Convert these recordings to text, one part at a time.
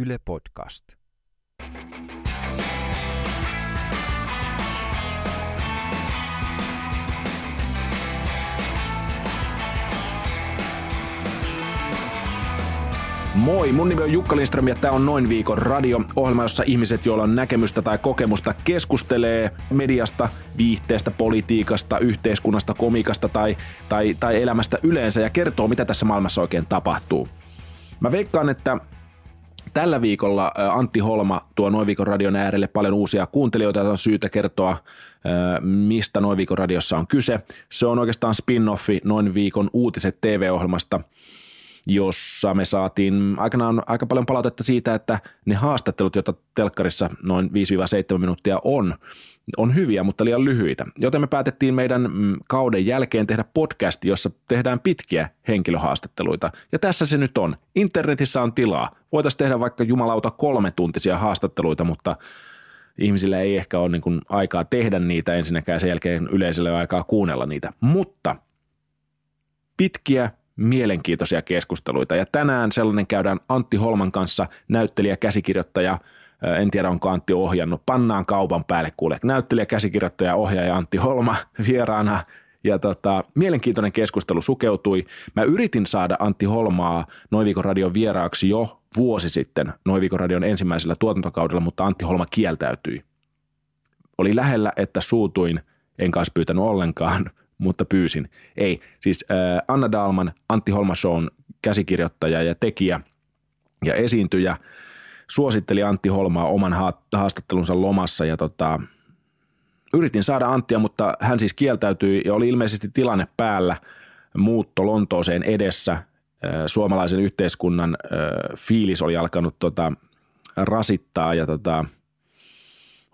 Yle Podcast. Moi, mun nimi on Jukka Lindström ja tämä on Noin viikon radio, ohjelma, jossa ihmiset, joilla on näkemystä tai kokemusta, keskustelee mediasta, viihteestä, politiikasta, yhteiskunnasta, komikasta tai, tai, tai elämästä yleensä ja kertoo, mitä tässä maailmassa oikein tapahtuu. Mä veikkaan, että tällä viikolla Antti Holma tuo Noin viikon radion äärelle paljon uusia kuuntelijoita, joita on syytä kertoa, mistä Noin viikon radiossa on kyse. Se on oikeastaan spin-offi Noin viikon uutiset TV-ohjelmasta – jossa me saatiin aikanaan aika paljon palautetta siitä, että ne haastattelut, joita telkkarissa noin 5-7 minuuttia on, on hyviä, mutta liian lyhyitä. Joten me päätettiin meidän mm, kauden jälkeen tehdä podcast, jossa tehdään pitkiä henkilöhaastatteluita. Ja tässä se nyt on. Internetissä on tilaa. Voitaisiin tehdä vaikka jumalauta kolme tuntisia haastatteluita, mutta ihmisillä ei ehkä ole niin kuin aikaa tehdä niitä ensinnäkään sen jälkeen yleisölle aikaa kuunnella niitä. Mutta pitkiä mielenkiintoisia keskusteluita. Ja tänään sellainen käydään Antti Holman kanssa, näyttelijä, käsikirjoittaja, en tiedä onko Antti ohjannut, pannaan kaupan päälle kuule. Näyttelijä, käsikirjoittaja, ohjaaja Antti Holma vieraana ja tota, mielenkiintoinen keskustelu sukeutui. Mä yritin saada Antti Holmaa Noivikon radion vieraaksi jo vuosi sitten Noivikon radion ensimmäisellä tuotantokaudella, mutta Antti Holma kieltäytyi. Oli lähellä, että suutuin, en kanssa pyytänyt ollenkaan, mutta pyysin. Ei, siis äh, Anna Dalman, Antti Holmashown käsikirjoittaja ja tekijä ja esiintyjä suositteli Antti Holmaa oman haastattelunsa lomassa ja tota, yritin saada Anttia, mutta hän siis kieltäytyi ja oli ilmeisesti tilanne päällä muutto Lontooseen edessä. Äh, suomalaisen yhteiskunnan äh, fiilis oli alkanut tota, rasittaa ja tota,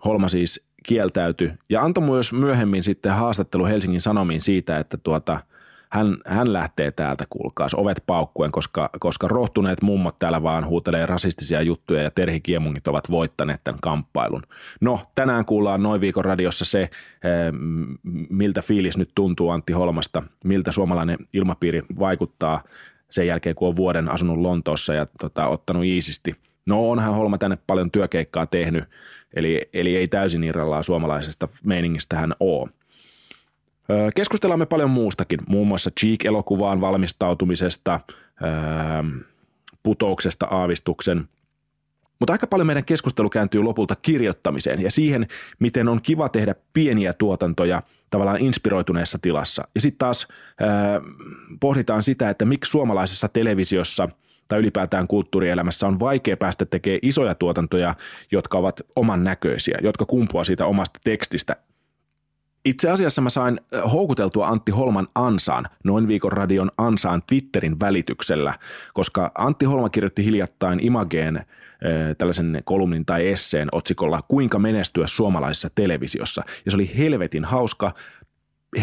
Holma siis kieltäytyi ja antoi myös myöhemmin sitten haastattelu Helsingin Sanomiin siitä, että tuota, hän, hän lähtee täältä, kuulkaas, ovet paukkuen, koska, koska rohtuneet mummot täällä vaan huutelee rasistisia juttuja ja Terhi Kiemungit ovat voittaneet tämän kamppailun. No, tänään kuullaan noin viikon radiossa se, eh, miltä fiilis nyt tuntuu Antti Holmasta, miltä suomalainen ilmapiiri vaikuttaa sen jälkeen, kun on vuoden asunut Lontoossa ja tota, ottanut iisisti. No onhan Holma tänne paljon työkeikkaa tehnyt, Eli, eli ei täysin irrallaan suomalaisesta meiningistä hän ole. Keskustellaan paljon muustakin, muun muassa Cheek-elokuvaan valmistautumisesta, putouksesta aavistuksen. Mutta aika paljon meidän keskustelu kääntyy lopulta kirjoittamiseen ja siihen, miten on kiva tehdä pieniä tuotantoja tavallaan inspiroituneessa tilassa. Ja sitten taas pohditaan sitä, että miksi suomalaisessa televisiossa – tai ylipäätään kulttuurielämässä on vaikea päästä tekemään isoja tuotantoja, jotka ovat oman näköisiä, jotka kumpuaa siitä omasta tekstistä. Itse asiassa mä sain houkuteltua Antti Holman ansaan, noin viikon radion ansaan Twitterin välityksellä, koska Antti Holma kirjoitti hiljattain Imageen tällaisen kolumnin tai esseen otsikolla Kuinka menestyä suomalaisessa televisiossa. Ja se oli helvetin hauska,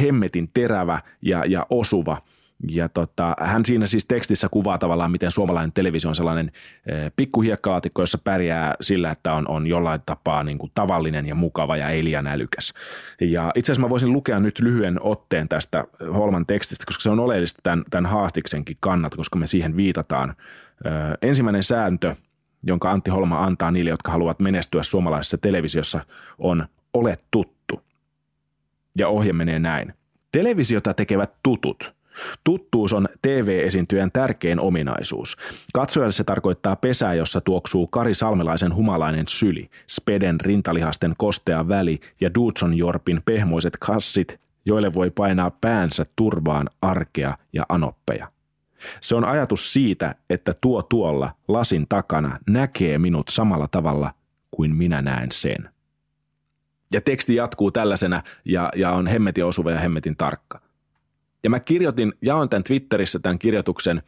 hemmetin terävä ja, ja osuva – ja tota, hän siinä siis tekstissä kuvaa tavallaan, miten suomalainen televisio on sellainen e, pikkuhiekkalaatikko, jossa pärjää sillä, että on, on jollain tapaa niin kuin tavallinen ja mukava ja ei liian älykäs. Ja itse asiassa mä voisin lukea nyt lyhyen otteen tästä Holman tekstistä, koska se on oleellista tämän, tämän haastiksenkin kannalta, koska me siihen viitataan. E, ensimmäinen sääntö, jonka Antti Holma antaa niille, jotka haluavat menestyä suomalaisessa televisiossa, on ole tuttu. Ja ohje menee näin. Televisiota tekevät tutut – Tuttuus on TV-esiintyjän tärkein ominaisuus. Katsojalle se tarkoittaa pesää, jossa tuoksuu Kari Salmelaisen humalainen syli, Speden rintalihasten kostea väli ja Dudson Jorpin pehmoiset kassit, joille voi painaa päänsä turvaan arkea ja anoppeja. Se on ajatus siitä, että tuo tuolla lasin takana näkee minut samalla tavalla kuin minä näen sen. Ja teksti jatkuu tällaisena ja, ja on hemmetin osuva ja hemmetin tarkka. Ja mä kirjoitin, jaoin tämän Twitterissä tämän kirjoituksen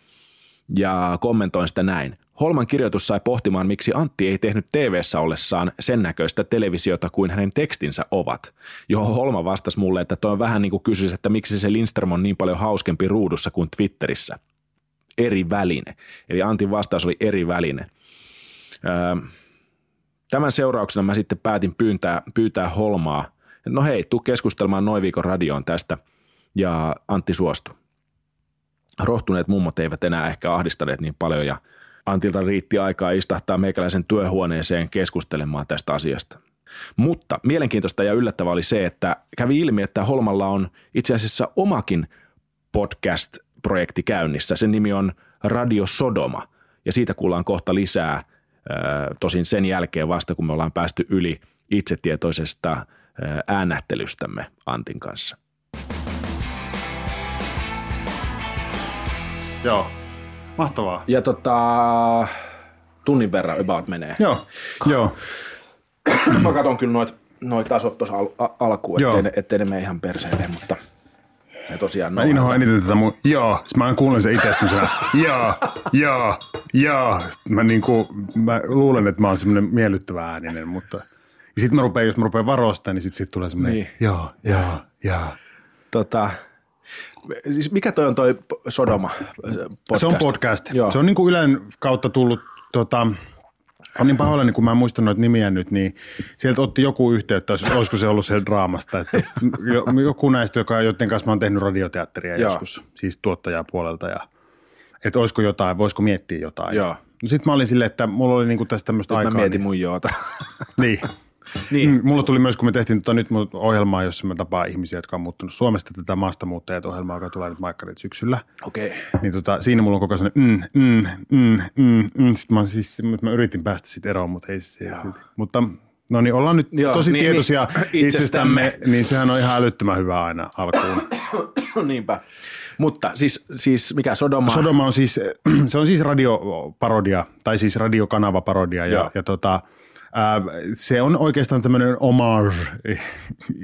ja kommentoin sitä näin. Holman kirjoitus sai pohtimaan, miksi Antti ei tehnyt TV-ssä ollessaan sen näköistä televisiota kuin hänen tekstinsä ovat. Johon Holma vastasi mulle, että toi on vähän niin kuin kysyisi, että miksi se Lindström on niin paljon hauskempi ruudussa kuin Twitterissä. Eri väline. Eli Antin vastaus oli eri väline. Öö, tämän seurauksena mä sitten päätin pyytää, pyytää Holmaa, no hei, tuu keskustelemaan noin viikon radioon tästä – ja Antti suostui. Rohtuneet mummot eivät enää ehkä ahdistaneet niin paljon ja Antilta riitti aikaa istahtaa meikäläisen työhuoneeseen keskustelemaan tästä asiasta. Mutta mielenkiintoista ja yllättävää oli se, että kävi ilmi, että Holmalla on itse asiassa omakin podcast-projekti käynnissä. Sen nimi on Radio Sodoma ja siitä kuullaan kohta lisää, tosin sen jälkeen vasta kun me ollaan päästy yli itsetietoisesta äänähtelystämme Antin kanssa. Joo, mahtavaa. Ja tota, tunnin verran about menee. Joo, joo. Mä katson kyllä noit, noit tasot tuossa al- alkuun, ettei ne, ettei ne mene ihan perseelle, mutta ja tosiaan Mä inhoan eniten tätä mun, joo, sit mä kuulen sen itse semmoisena, joo, joo, joo. Mä, niinku, mä luulen, että mä oon semmoinen miellyttävä ääninen, mutta ja sit mä rupean, jos mä rupean varosta, niin sit, sit tulee semmoinen, Niin. joo, joo, joo. Tota, siis mikä toi on toi Sodoma podcast? Se on podcast. Joo. Se on niin kuin Ylen kautta tullut, tota, on niin pahoillani, kun mä en muista noita nimiä nyt, niin sieltä otti joku yhteyttä, olisiko se ollut siellä draamasta. Että jo- joku näistä, joka, joiden kanssa mä oon tehnyt radioteatteria Joo. joskus, siis tuottajapuolelta. Ja, että olisiko jotain, voisiko miettiä jotain. Joo. No sitten mä olin silleen, että mulla oli niinku tästä tämmöistä Mä aikaa. mietin niin, mun joota. niin. Niin. Mm, Mulla tuli myös, kun me tehtiin tota nyt ohjelmaa, jossa mä tapaan ihmisiä, jotka on muuttunut Suomesta tätä maastamuuttajat-ohjelmaa, joka tulee nyt Maikkarit syksyllä. Okei. Okay. Niin tota, siinä mulla on koko ajan mm, mm, mm, mm, mm. Sitten mä, siis, mä yritin päästä siitä eroon, mutta ei se silti. Mutta no niin, ollaan nyt Joo, tosi niin, tietoisia niin. itsestämme, Itsestämme. niin sehän on ihan älyttömän hyvä aina alkuun. Niinpä. Mutta siis, siis mikä Sodoma? Sodoma on siis, se on siis radioparodia, tai siis radiokanavaparodia, ja, Joo. ja tota, se on oikeastaan tämmöinen homage,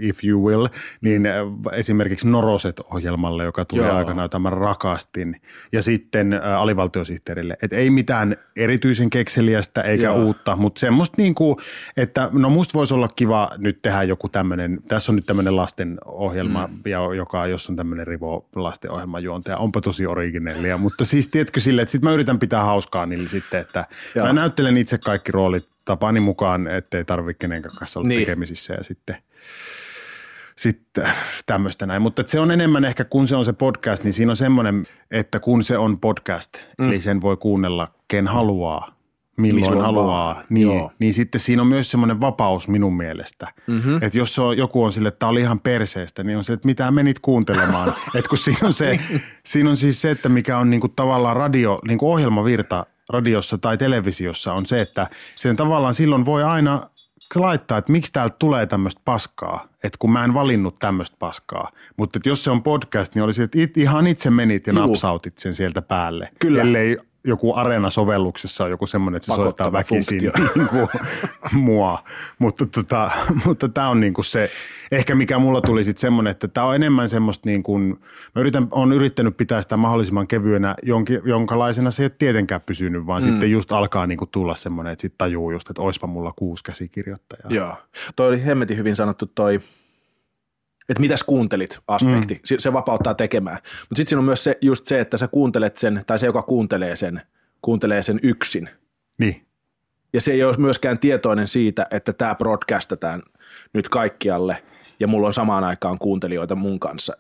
if you will, niin ää, esimerkiksi Noroset-ohjelmalle, joka tuli Joo. aikanaan, jota mä rakastin, ja sitten ää, alivaltiosihteerille. Et ei mitään erityisen kekseliästä eikä Joo. uutta, mutta semmoista niin kuin, että no musta voisi olla kiva nyt tehdä joku tämmöinen, tässä on nyt tämmöinen lastenohjelma, mm. ja joka, jos on tämmöinen rivo lastenohjelman juontaja, onpa tosi originellia, mutta siis tiedätkö sille, että sit mä yritän pitää hauskaa niille sitten, että Joo. mä näyttelen itse kaikki roolit tapani mukaan, ettei tarvitse kenenkään kanssa olla Niin. niin. tekemisissä ja sitten sitten tämmöistä näin. Mutta se on enemmän ehkä, kun se on se podcast, niin siinä on semmoinen, että kun se on podcast, mm. eli sen voi kuunnella ken haluaa, milloin Milloin haluaa, vaan, niin, joo. niin sitten siinä on myös semmoinen vapaus minun mielestä. Mm-hmm. Että jos on, joku on sille, että tämä oli ihan perseestä, niin on se, että mitä menit kuuntelemaan. että kun siinä on, se, siinä on siis se, että mikä on niinku tavallaan radio, niinku ohjelmavirta radiossa tai televisiossa on se, että sen tavallaan silloin voi aina laittaa, että miksi täältä tulee tämmöistä paskaa, että kun mä en valinnut tämmöistä paskaa. Mutta että jos se on podcast, niin olisi, että it, ihan itse menit ja Juu. napsautit sen sieltä päälle. Kyllä. Ellei joku Areena-sovelluksessa on joku semmoinen, että se soittaa Pakottava väkisin funktio. niin kuin mua. Mutta, tota, mutta tämä on niin kuin se, ehkä mikä mulla tuli sitten semmoinen, että tämä on enemmän semmoista niin kuin, mä yritän, on yrittänyt pitää sitä mahdollisimman kevyenä, jonkin, jonkalaisena se ei ole tietenkään pysynyt, vaan mm. sitten just alkaa niin kuin tulla semmoinen, että sitten tajuu just, että oispa mulla kuusi käsikirjoittajaa. Joo. Toi oli hemmetin hyvin sanottu toi, että mitäs kuuntelit aspekti. Mm. Se vapauttaa tekemään. Mutta sitten siinä on myös se, just se, että sä kuuntelet sen, tai se, joka kuuntelee sen, kuuntelee sen yksin. Niin. Ja se ei ole myöskään tietoinen siitä, että tämä broadcastetaan nyt kaikkialle ja mulla on samaan aikaan kuuntelijoita mun kanssa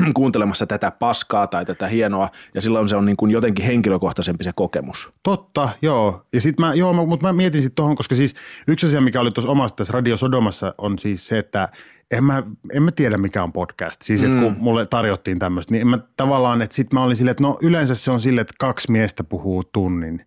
kuuntelemassa tätä paskaa tai tätä hienoa ja silloin se on niin kuin jotenkin henkilökohtaisempi se kokemus. Totta, joo. Ja sit mä, joo, mutta mä mietin sitten tohon, koska siis yksi asia, mikä oli tuossa omassa tässä Radio Sodomassa on siis se, että en mä, en mä tiedä mikä on podcast. Siis että kun mulle tarjottiin tämmöistä, niin mä tavallaan, että sit mä olin silleen, että no yleensä se on silleen, että kaksi miestä puhuu tunnin.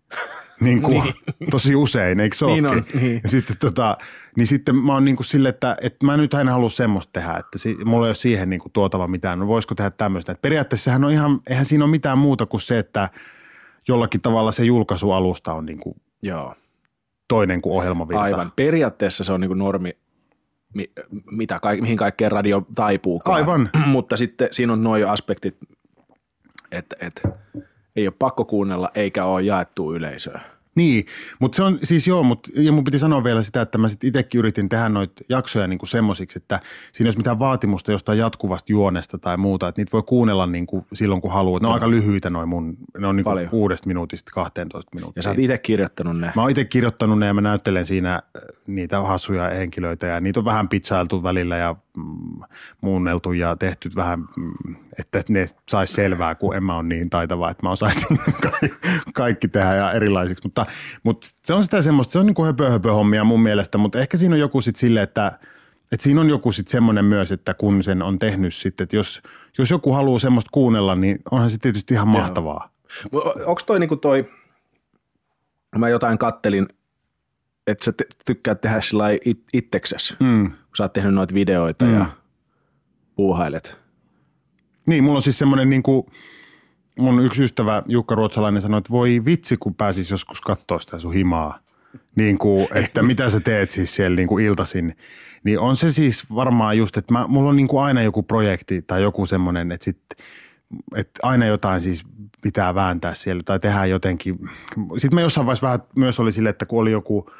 Niin kuin, tosi usein, eikö se Niin on, niin. Ja sitten, tota, niin sitten mä oon niin kuin sille, että, että mä nyt en halua semmoista tehdä, että si, mulla ei ole siihen niin kuin tuotava mitään. No voisiko tehdä tämmöistä? Että periaatteessa on ihan, eihän siinä ole mitään muuta kuin se, että jollakin tavalla se julkaisualusta on niin kuin Joo, toinen kuin ohjelmavirta. aivan. Periaatteessa se on niin kuin normi, mi, mitä, kaik, mihin kaikkeen radio taipuukaan. Aivan. Mutta sitten siinä on nuo aspektit, että, että ei ole pakko kuunnella eikä ole jaettu yleisöä. Niin, mutta se on siis joo, mutta ja mun piti sanoa vielä sitä, että mä sitten itsekin yritin tehdä noita jaksoja niin kuin semmosiksi, että siinä ei olisi mitään vaatimusta jostain jatkuvasta juonesta tai muuta, että niitä voi kuunnella niin kuin silloin kun haluat. Ne on aika lyhyitä noin mun, ne on niin kuin Paljon. kuudesta minuutista 12 Ja minuuttia. sä oot itse kirjoittanut ne. Mä oon itse kirjoittanut ne ja mä näyttelen siinä äh, niitä hassuja henkilöitä ja niitä on vähän pitsailtu välillä ja muunneltu ja tehty vähän, mm, että ne saisi selvää, kun en mä ole niin taitava, että mä osaisin kaikki tehdä ja erilaisiksi. Mutta, mutta se on sitä semmoista, se on niin kuin höpö, höpö hommia mun mielestä, mutta ehkä siinä on joku sitten silleen, että, että siinä on joku sitten semmoinen myös, että kun sen on tehnyt sitten, että jos, jos joku haluaa semmoista kuunnella, niin onhan se tietysti ihan mahtavaa. Onko toi niinku toi, mä jotain kattelin, että sä te, tykkäät tehdä sillä it, itseksesi, mm. kun sä oot tehnyt noita videoita mm. ja puuhailet. Niin, mulla on siis semmoinen niin kuin, mun yksi ystävä Jukka Ruotsalainen sanoi, että voi vitsi, kun pääsis joskus katsoa sitä sun himaa. Niin kuin, että mitä sä teet siis siellä niin kuin iltasin. Niin on se siis varmaan just, että mä, mulla on niin kuin aina joku projekti tai joku semmoinen, että sit, että aina jotain siis pitää vääntää siellä tai tehdä jotenkin. Sitten mä jossain vaiheessa vähän myös oli sille, että kun oli joku –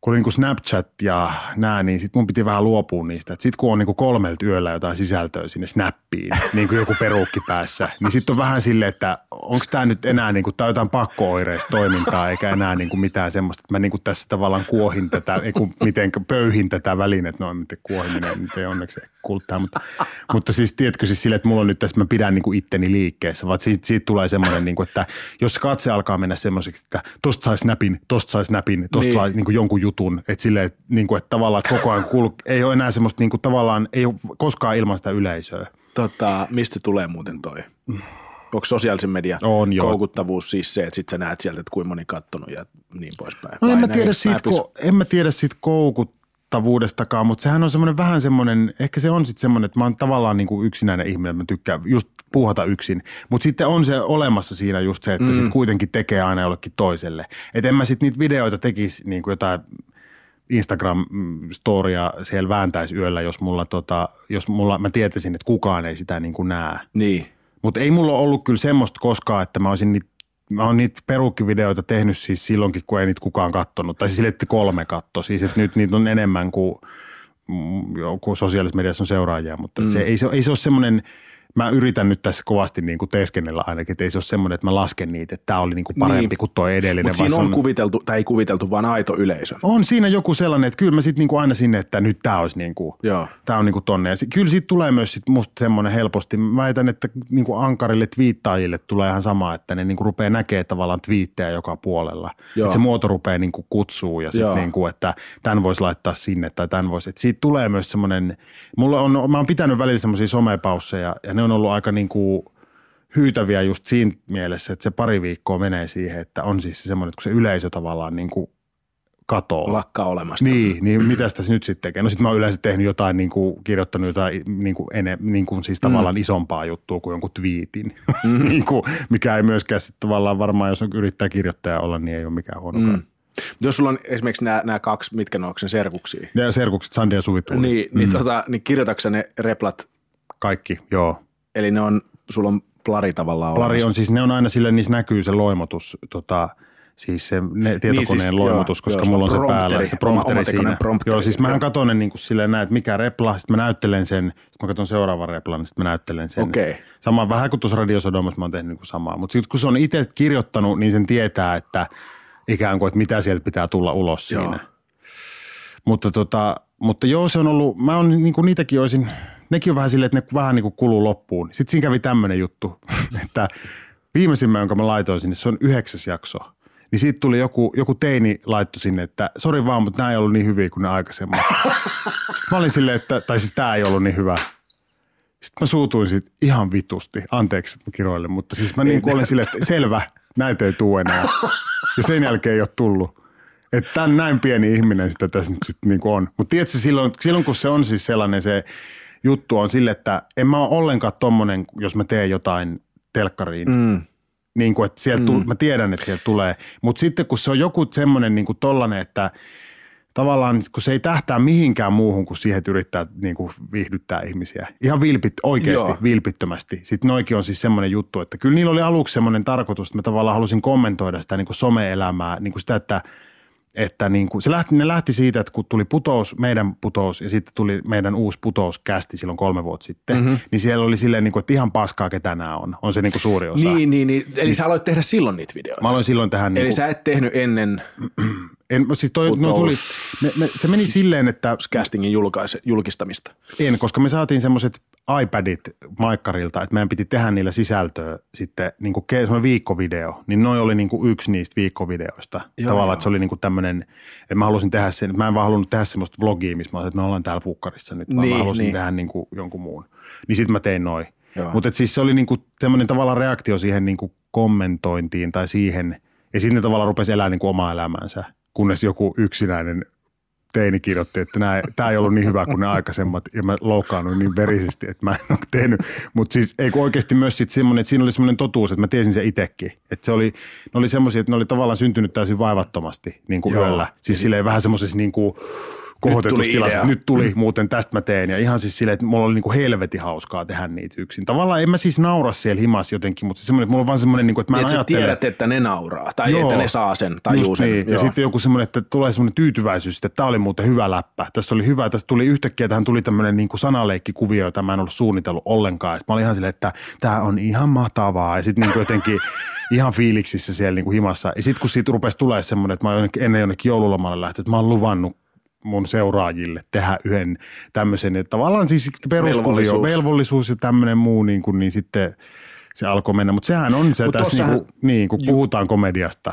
kun oli niin kuin Snapchat ja nämä, niin sitten mun piti vähän luopua niistä. Sitten kun on niin kuin kolmelta yöllä jotain sisältöä sinne Snappiin, niin kuin joku peruukki päässä, niin sitten on vähän silleen, että onko tämä nyt enää niin kuin, tai jotain pakko-oireista toimintaa, eikä enää niin kuin mitään semmoista, että mä niin kuin tässä tavallaan kuohin tätä, ei kun miten pöyhin tätä välinettä, no miten kuohiminen nyt ei onneksi kulttaa, mutta, mutta siis tiedätkö siis silleen, että mulla on nyt tässä, mä pidän niin kuin itteni liikkeessä, vaan siitä, siitä tulee semmoinen, niin kuin, että jos katse alkaa mennä semmoiseksi, että tosta saisi näpin, tosta saisi näpin, tosta niin. niin kuin jonkun jutun, että silleen, niin kuin, että tavallaan että koko ajan kul- ei ole enää semmoista niin kuin, tavallaan, ei ole koskaan ilman sitä yleisöä. Tota, mistä se tulee muuten toi? Onko sosiaalisen median on, joo. koukuttavuus siis se, että sit sä näet sieltä, että kuinka moni kattonut ja niin poispäin? No en mä, tiedä siitä, ko- en mä tiedä siitä koukuttavuudestakaan, mutta sehän on semmoinen vähän semmoinen, ehkä se on sitten semmoinen, että mä oon tavallaan niin kuin yksinäinen ihminen, mä tykkään just puhata yksin. Mutta sitten on se olemassa siinä just se, että mm. sitten kuitenkin tekee aina jollekin toiselle. Että en mä sitten niitä videoita tekisi niin kuin jotain Instagram-storia siellä vääntäisi yöllä, jos mulla, tota, jos mulla, mä tietäisin, että kukaan ei sitä niin kuin näe. Niin. Mutta ei mulla ollut kyllä semmoista koskaan, että mä olisin niitä mä oon niitä perukkivideoita tehnyt siis silloinkin, kun ei niitä kukaan kattonut. Tai siis että kolme katto. Siis että nyt niitä on enemmän kuin joku sosiaalisessa mediassa on seuraajia, mutta mm. se, ei, se, ei se ole semmoinen – mä yritän nyt tässä kovasti niin kuin teeskennellä ainakin, että ei se ole semmoinen, että mä lasken niitä, että tämä oli niin kuin parempi niin. kuin tuo edellinen. Mutta siinä on, on kuviteltu, tai ei kuviteltu, vaan aito yleisö. On siinä joku sellainen, että kyllä mä sitten niin aina sinne, että nyt tämä olisi niin kuin, Joo. tää on niin kuin tonne. Ja sit, kyllä siitä tulee myös sit musta semmoinen helposti. Mä väitän, että niin kuin ankarille twiittaajille tulee ihan sama, että ne niin kuin rupeaa näkemään tavallaan twiittejä joka puolella. Että se muoto rupeaa niin kuin kutsuu ja sitten niin kuin, että tämän voisi laittaa sinne tai tämän voisi. Että siitä tulee myös semmoinen, mulla on, mä oon pitänyt välillä semmoisia somepausseja ja ne on ollut aika niin kuin hyytäviä just siinä mielessä, että se pari viikkoa menee siihen, että on siis se semmoinen, että kun se yleisö tavallaan niin kuin katoo. Lakkaa olemasta. Niin, niin mitä tässä nyt sitten tekee? No sitten mä oon yleensä tehnyt jotain, niin kuin, kirjoittanut jotain niin kuin, ene, niin kuin siis tavallaan mm. isompaa juttua kuin jonkun twiitin, mm. niin kuin, mikä ei myöskään sitten tavallaan varmaan, jos on yrittää kirjoittaja olla, niin ei ole mikään huonokaan. Mm. Jos sulla on esimerkiksi nämä, nämä kaksi, mitkä ne onko sen serkuksia? Ja serkukset, Sandi ja Suvi Niin, niin mm. niin, tota, niin kirjoitatko ne replat? Kaikki, joo. Eli ne on, sulla on plari tavallaan Plari olemassa. on siis, ne on aina sille, niissä näkyy se loimotus, tota, siis se ne, tietokoneen niin, siis, loimotus, joo, koska joo, mulla on se päällä, se prompteri siinä. Prompteri, joo, siis mähän katson ne niin kuin silleen näin, että mikä repla, sitten mä näyttelen sen, sitten mä katson seuraavan replan, niin sitten mä näyttelen sen. Okei. Okay. Sama vähän kuin tuossa radiosodomassa mä oon tehnyt niin kuin samaa, mutta sitten kun se on itse kirjoittanut, niin sen tietää, että ikään kuin, että mitä sieltä pitää tulla ulos siinä. Joo. Mutta, tota, mutta joo, se on ollut, mä oon niin kuin niitäkin olisin, nekin on vähän silleen, että ne vähän niin kuin kuluu loppuun. Sitten siinä kävi tämmöinen juttu, että viimeisimmä, jonka mä laitoin sinne, se on yhdeksäs jakso. Niin siitä tuli joku, joku teini laittu sinne, että sori vaan, mutta nämä ei ollut niin hyviä kuin ne aikaisemmat. Sitten mä olin silleen, että, tai siis tämä ei ollut niin hyvä. Sitten mä suutuin siitä ihan vitusti. Anteeksi kiroille, mutta siis mä niin olin silleen, että selvä, näitä ei tule enää. Ja sen jälkeen ei ole tullut. Että näin pieni ihminen sitä tässä nyt sitten niin on. Mutta tiedätkö, silloin, silloin kun se on siis sellainen se juttu on sille, että en mä ole ollenkaan tommonen, jos mä teen jotain telkkariin. Mm. Niin kuin, että sieltä mm. mä tiedän, että sieltä tulee. Mutta sitten kun se on joku semmoinen niin kuin tollainen, että tavallaan kun se ei tähtää mihinkään muuhun kuin siihen, että yrittää niin kuin viihdyttää ihmisiä. Ihan vilpit, oikeasti Joo. vilpittömästi. Sitten noikin on siis semmoinen juttu, että kyllä niillä oli aluksi semmoinen tarkoitus, että mä tavallaan halusin kommentoida sitä niin kuin some-elämää, niin kuin sitä, että – että niin kuin, se lähti, ne lähti siitä, että kun tuli putous, meidän putous ja sitten tuli meidän uusi putous kästi silloin kolme vuotta sitten, mm-hmm. niin siellä oli silleen, niin kuin, että ihan paskaa ketä nämä on. On se niin kuin suuri osa. Niin, niin, niin. eli niin, sä aloit tehdä silloin niitä videoita. Mä aloin silloin tehdä. Niin eli kuin, sä et tehnyt ennen En, siis toi, no tuli, me, me, se meni silleen, että... Castingin julkais, julkistamista. En, koska me saatiin semmoiset iPadit Maikkarilta, että meidän piti tehdä niillä sisältöä sitten niin kuin viikkovideo. Niin noin oli niin kuin yksi niistä viikkovideoista. Joo, Tavallaan, joo. että se oli niin kuin tämmöinen, että mä halusin tehdä sen, mä en vaan halunnut tehdä semmoista vlogia, missä mä olisin, että me ollaan täällä pukkarissa nyt, vaan niin, mä halusin niin. tehdä niin kuin jonkun muun. Niin sitten mä tein noin. Mutta siis se oli niin kuin semmoinen tavallaan reaktio siihen niin kuin kommentointiin tai siihen, ja sitten ne tavallaan rupesi elämään niin kuin omaa elämäänsä, kunnes joku yksinäinen teini kirjoitti, että tämä ei ollut niin hyvä kuin ne aikaisemmat ja mä loukkaannuin niin verisesti, että mä en ole tehnyt. Mutta siis ei oikeasti myös sit semmoinen, että siinä oli semmoinen totuus, että mä tiesin se itsekin. Että se oli, ne oli semmoisia, että ne oli tavallaan syntynyt täysin vaivattomasti niin kuin yöllä. Siis silleen vähän semmoisessa niin kuin, kohotetussa tilassa. Nyt tuli, mm. muuten tästä mä teen. Ja ihan siis silleen, että mulla oli niin kuin helvetin hauskaa tehdä niitä yksin. Tavallaan en mä siis naura siellä himas jotenkin, mutta semmoinen, että mulla on vaan semmoinen, niin kuin, että mä en ajattele. tiedät, että ne nauraa tai Joo, että ne saa sen tajuu sen. Niin. Ja sitten joku semmoinen, että tulee semmoinen tyytyväisyys, että tämä oli muuten hyvä läppä. Tässä oli hyvä, tässä tuli yhtäkkiä, tähän tuli tämmöinen niin kuin sanaleikkikuvio, jota mä en ollut suunnitellut ollenkaan. Sitten mä olin ihan silleen, että tämä on ihan mahtavaa. Ja sitten niin jotenkin ihan fiiliksissä siellä niin kuin himassa. Ja sitten kun siitä rupesi tulee semmoinen, että mä ennen jonnekin joululomalle lähtenyt, että mä oon luvannut mun seuraajille tehdä yhden tämmöisen, että tavallaan siis peruskuvio, velvollisuus, velvollisuus ja tämmöinen muu, niin, kuin, niin sitten se alkoi mennä. Mutta sehän on se Mut tässä, tossahan, niin, kuin, niin kun puhutaan komediasta,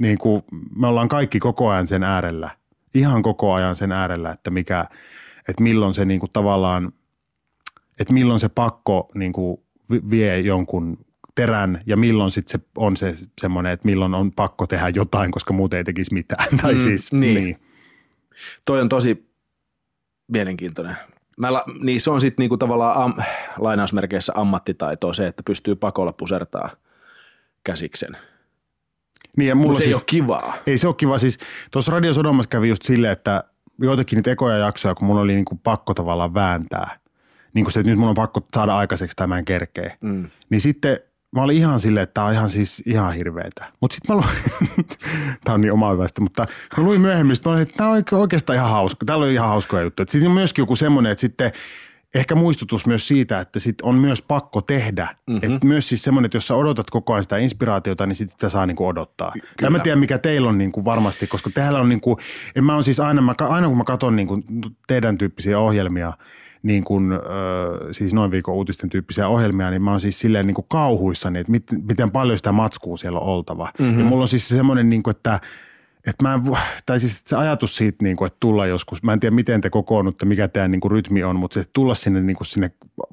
niin kuin me ollaan kaikki koko ajan sen äärellä, ihan koko ajan sen äärellä, että mikä, että milloin se niin kuin tavallaan, että milloin se pakko niin kuin vie jonkun terän ja milloin sitten se on se semmoinen, että milloin on pakko tehdä jotain, koska muuten ei tekisi mitään. tai mm, siis, niin. niin. Toi on tosi mielenkiintoinen. Mä, niin se on sitten niinku tavallaan am, lainausmerkeissä ammattitaitoa se, että pystyy pakolla pusertaa käsiksen. Niin ja mulla Mut se siis, ei ole kivaa. Ei se ole kiva. Siis tuossa Radio Sodomassa kävi just silleen, että joitakin niitä ekoja jaksoja, kun mun oli niinku pakko tavallaan vääntää. Niin kuin se, että nyt mun on pakko saada aikaiseksi tämän kerkeen. Mm. Niin sitten mä olin ihan silleen, että tämä on ihan siis ihan hirveetä. Mutta sitten mä luin, tämä on niin oma hyvästä, mutta mä luin myöhemmin, että tämä on oikeastaan ihan hauska. Täällä on ihan hauskoja juttuja. Sitten on myöskin joku semmoinen, että sitten ehkä muistutus myös siitä, että sit on myös pakko tehdä. Mm-hmm. Et myös siis semmoinen, että jos sä odotat koko ajan sitä inspiraatiota, niin sitten sitä saa niinku odottaa. Kyllä. mä tiedä, mikä teillä on niinku varmasti, koska teillä on niinku, en mä on siis aina, mä, aina kun mä katson niinku teidän tyyppisiä ohjelmia – niin kuin, äh, siis noin viikon uutisten tyyppisiä ohjelmia, niin mä oon siis silleen niin kuin kauhuissani, että mit, miten paljon sitä matskua siellä on oltava. Mm-hmm. Ja mulla on siis semmoinen, niin kuin, että että mä en, tai siis se ajatus siitä, niin kuin, että tulla joskus, mä en tiedä miten te kokoonnutte, mikä tämä niin kuin rytmi on, mutta se tulla sinne, niin kuin sinne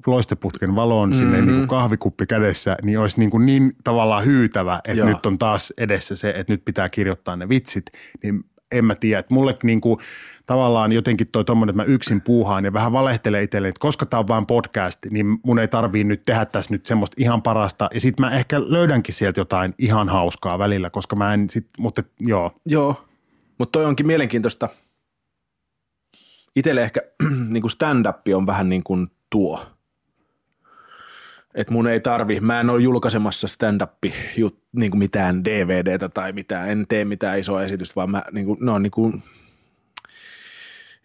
loisteputken valoon, mm-hmm. sinne niin kuin kahvikuppi kädessä, niin olisi niin, kuin niin tavallaan hyytävä, että Joo. nyt on taas edessä se, että nyt pitää kirjoittaa ne vitsit, niin en mä tiedä, että mulle niin kuin, tavallaan jotenkin toi tommonen, että mä yksin puuhaan ja vähän valehtelen itselle, että koska tämä on vain podcast, niin mun ei tarvii nyt tehdä tässä nyt semmoista ihan parasta. Ja sitten mä ehkä löydänkin sieltä jotain ihan hauskaa välillä, koska mä en sit, mutta joo. Joo, mutta toi onkin mielenkiintoista. Itselle ehkä niin kuin stand-up on vähän niin kuin tuo. että mun ei tarvi, mä en ole julkaisemassa stand-up niin kuin mitään DVDtä tai mitään, en tee mitään isoa esitystä, vaan mä, niin kuin, ne on niin kuin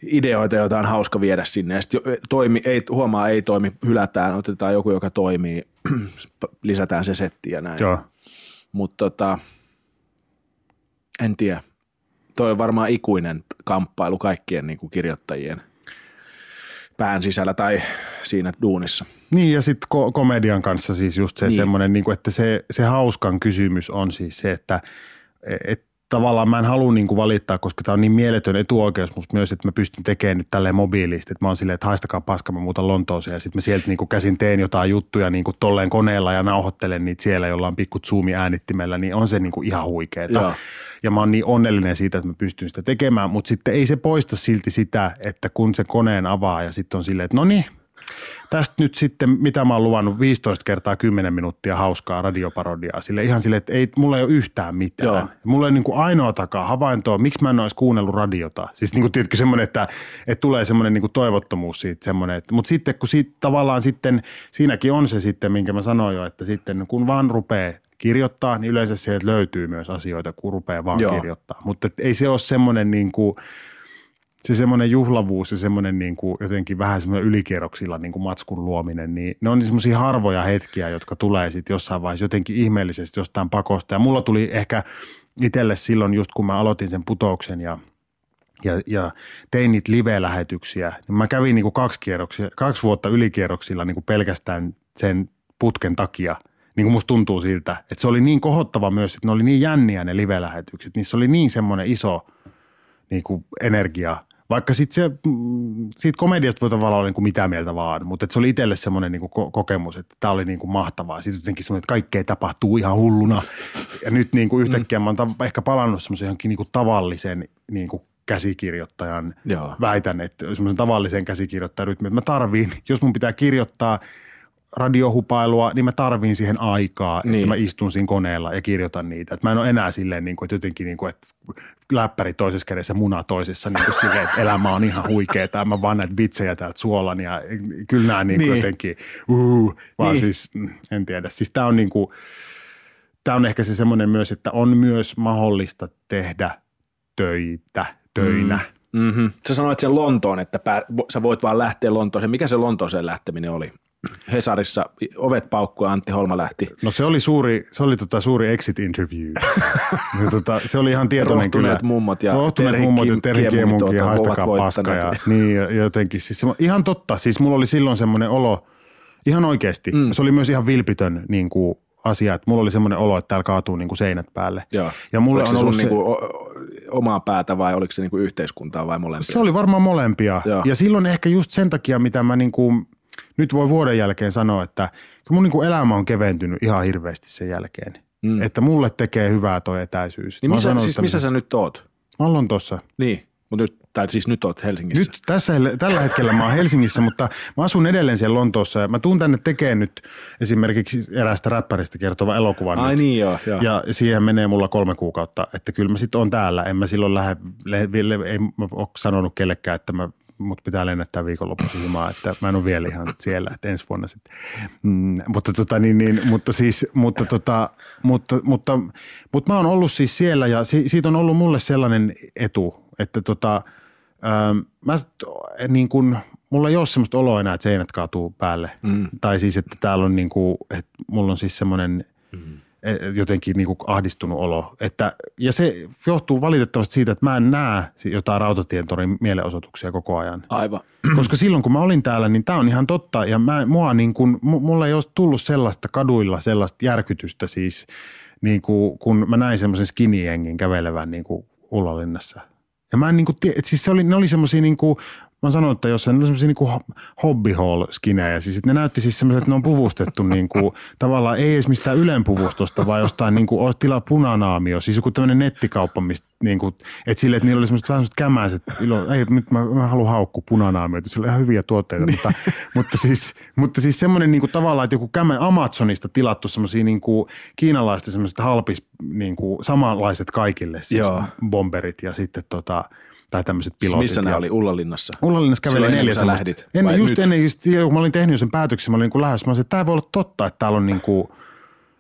ideoita, joita on hauska viedä sinne. Ja sitten toimi, ei, huomaa, ei toimi, hylätään, otetaan joku, joka toimii, lisätään se setti ja näin. Mutta tota, en tiedä. Toi on varmaan ikuinen kamppailu kaikkien niin kuin kirjoittajien pään sisällä tai siinä duunissa. Niin ja sitten ko- komedian kanssa siis just se niin. semmoinen, niin kuin, että se, se hauskan kysymys on siis se, että et tavallaan mä en halua niin kuin valittaa, koska tämä on niin mieletön etuoikeus musta myös, että mä pystyn tekemään nyt tälleen mobiilisti. Että mä oon silleen, että haistakaa paska, mä muutan Lontooseen ja sitten mä sieltä niin kuin käsin teen jotain juttuja niin kuin tolleen koneella ja nauhoittelen niitä siellä jollain pikku zoomi äänittimellä, niin on se niin kuin ihan huikeeta. Joo. Ja mä oon niin onnellinen siitä, että mä pystyn sitä tekemään, mutta sitten ei se poista silti sitä, että kun se koneen avaa ja sitten on silleen, että no niin, tästä nyt sitten, mitä mä oon luvannut, 15 kertaa 10 minuuttia hauskaa radioparodiaa. Sille ihan sille, että ei, mulla ei ole yhtään mitään. Joo. Mulla ei niin kuin ainoa takaa havaintoa, miksi mä en olisi kuunnellut radiota. Siis niin kuin, tiedätkö, semmoinen, että, että tulee semmoinen niin kuin toivottomuus siitä semmoinen. Että, mutta sitten kun siitä, tavallaan sitten, siinäkin on se sitten, minkä mä sanoin jo, että sitten kun vaan rupeaa kirjoittaa, niin yleensä sieltä löytyy myös asioita, kun rupeaa vaan Joo. kirjoittaa. Mutta ei se ole semmoinen niin kuin – se semmoinen juhlavuus ja semmoinen niin kuin jotenkin vähän semmoinen ylikierroksilla niin kuin matskun luominen, niin ne on semmoisia harvoja hetkiä, jotka tulee sitten jossain vaiheessa jotenkin ihmeellisesti jostain pakosta. Ja mulla tuli ehkä itselle silloin just kun mä aloitin sen putouksen ja, ja, ja tein niitä live-lähetyksiä, niin mä kävin niin kuin kaksi, kierroksia, kaksi vuotta ylikierroksilla niin kuin pelkästään sen putken takia – niin kuin musta tuntuu siltä, että se oli niin kohottava myös, että ne oli niin jänniä ne live-lähetykset. Niissä oli niin semmoinen iso niin kuin energia. Vaikka sit se, mm, siitä komediasta voi tavallaan olla niin kuin mitä mieltä vaan, mutta se oli itselle semmoinen niin kuin kokemus, että tämä oli niin kuin mahtavaa. Sitten jotenkin semmoinen, että kaikkea tapahtuu ihan hulluna. Ja nyt niin kuin yhtäkkiä mä oon ehkä palannut semmoisen johonkin niin kuin tavallisen niin kuin käsikirjoittajan, Joo. väitän, että semmoisen tavallisen käsikirjoittajan rytmi, että mä tarviin, jos mun pitää kirjoittaa – radiohupailua, niin mä tarviin siihen aikaa, niin. että mä istun siinä koneella ja kirjoitan niitä. Että mä en ole enää silleen, niin kuin, että jotenkin niin kuin, että läppäri toisessa kädessä, muna toisessa, niin kuin silleen, että elämä on ihan huikeeta. Mä vaan näitä vitsejä täältä suolan ja kyllä nämä niin kuin niin. jotenkin, uh, vaan niin. siis mm, en tiedä. Siis tämä on niin kuin, tämä on ehkä se semmoinen myös, että on myös mahdollista tehdä töitä, töinä. Mm. Mm-hmm. Sä sanoit sen Lontoon, että pää, sä voit vaan lähteä Lontooseen. Mikä se Lontooseen lähteminen oli? Hesarissa ovet paukkuu ja Antti Holma lähti. No se oli suuri, se oli tota suuri exit interview. ja tota, se oli ihan tietoinen Rohtuneet kyllä. mummot ja Rohtuneet mummot ja Terhi Kiemunkin tuota, haistakaa paska. Ja, niin, ja jotenkin, siis se, ihan totta. Siis mulla oli silloin semmoinen olo, ihan oikeasti. Mm. Se oli myös ihan vilpitön niin kuin, asia, että mulla oli semmoinen olo, että täällä kaatuu niin kuin seinät päälle. Joo. Ja mulle oliko on ollut se, niin kuin omaa päätä vai oliko se niin kuin yhteiskuntaa vai molempia? Se oli varmaan molempia. Joo. Ja silloin ehkä just sen takia, mitä mä niin kuin – nyt voi vuoden jälkeen sanoa, että mun niin kuin elämä on keventynyt ihan hirveästi sen jälkeen. Mm. Että mulle tekee hyvää toi etäisyys. Niin missä, sanonut, siis missä sä nyt oot? Mä oon tuossa. Niin, mutta nyt, tai siis nyt oot Helsingissä. Nyt tässä, tällä hetkellä mä oon Helsingissä, mutta mä asun edelleen siellä Lontoossa ja mä tuun tänne tekemään nyt esimerkiksi eräästä räppäristä kertova elokuvan. Ai nyt. niin joo, joo. Ja siihen menee mulla kolme kuukautta, että kyllä mä sitten oon täällä. En mä silloin lähde, ei mä ole sanonut kellekään, että mä mut pitää lennättää viikonloppuisin ilmaa, että mä en ole vielä ihan siellä, että ensi vuonna sitten. Mm, mutta, tota, niin, niin, mutta, siis, mutta, tota, mutta, mutta, mutta, mä oon ollut siis siellä ja si, siitä on ollut mulle sellainen etu, että tota, ää, mä niin kuin, mulla ei ole semmoista oloa enää, että seinät kaatuu päälle. Mm. Tai siis, että täällä on niin kuin, että mulla on siis semmoinen mm jotenkin niin kuin ahdistunut olo. Että, ja se johtuu valitettavasti siitä, että mä en näe jotain rautatientorin mielenosoituksia koko ajan. Aivan. Koska silloin kun mä olin täällä, niin tämä on ihan totta. Ja mä, mua niin kuin, mulla ei ole tullut sellaista kaduilla sellaista järkytystä siis, niin kuin, kun mä näin semmoisen skinny kävelevän niin kuin Ullalinnassa. Ja mä en niin kuin, siis se oli, ne oli semmoisia niin kuin, Mä sanoin, että jos ne oli semmoisia niin hobby hall skinejä, siis ne näytti siis semmoiset, että ne on puvustettu niin kuin, tavallaan ei edes mistään Ylen puvustosta, vaan jostain niin kuin, tilaa punanaamio, siis joku tämmöinen nettikauppa, mistä niin kuin, että sille, että niillä oli semmoiset vähän semmoiset kämäiset, ilo, ei, nyt mä, mä haluan haukku punanaamioita, sillä on ihan hyviä tuotteita, niin. mutta, mutta, siis, mutta siis semmoinen niin kuin, tavallaan, että joku kämä Amazonista tilattu semmoisia niin kuin, kiinalaista semmoiset halpis, niin kuin, samanlaiset kaikille, siis Joo. bomberit ja sitten tota, tai tämmöiset siis pilotit. Missä ja... oli? Ullalinnassa? Ullalinnassa käveli neljä semmoista. lähdit? Ennen, just nyt? ennen, just, kun mä olin tehnyt sen päätöksen, mä olin niin lähes, mä olin, että tämä voi olla totta, että täällä on niin kuin,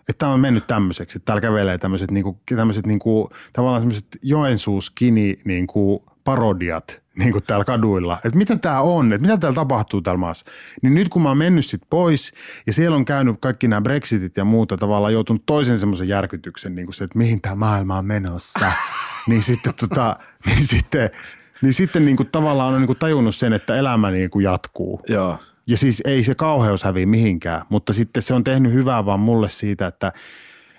että tämä on mennyt tämmöiseksi, että täällä kävelee tämmöiset, niin kuin, tämmöiset niin kuin, tavallaan semmoiset Joensuus skini niin kuin parodiat niin kuin täällä kaduilla, että mitä tämä on, että mitä täällä tapahtuu täällä maassa. Niin nyt kun mä oon mennyt sit pois ja siellä on käynyt kaikki nämä Brexitit ja muuta tavallaan joutunut toisen semmoisen järkytyksen, niin kuin se, että mihin tämä maailma on menossa, niin sitten, tota, niin sitten, niin sitten niin kuin tavallaan on niin kuin tajunnut sen, että elämä niin kuin jatkuu. Joo. Ja siis ei se kauheus häviä mihinkään, mutta sitten se on tehnyt hyvää vaan mulle siitä, että –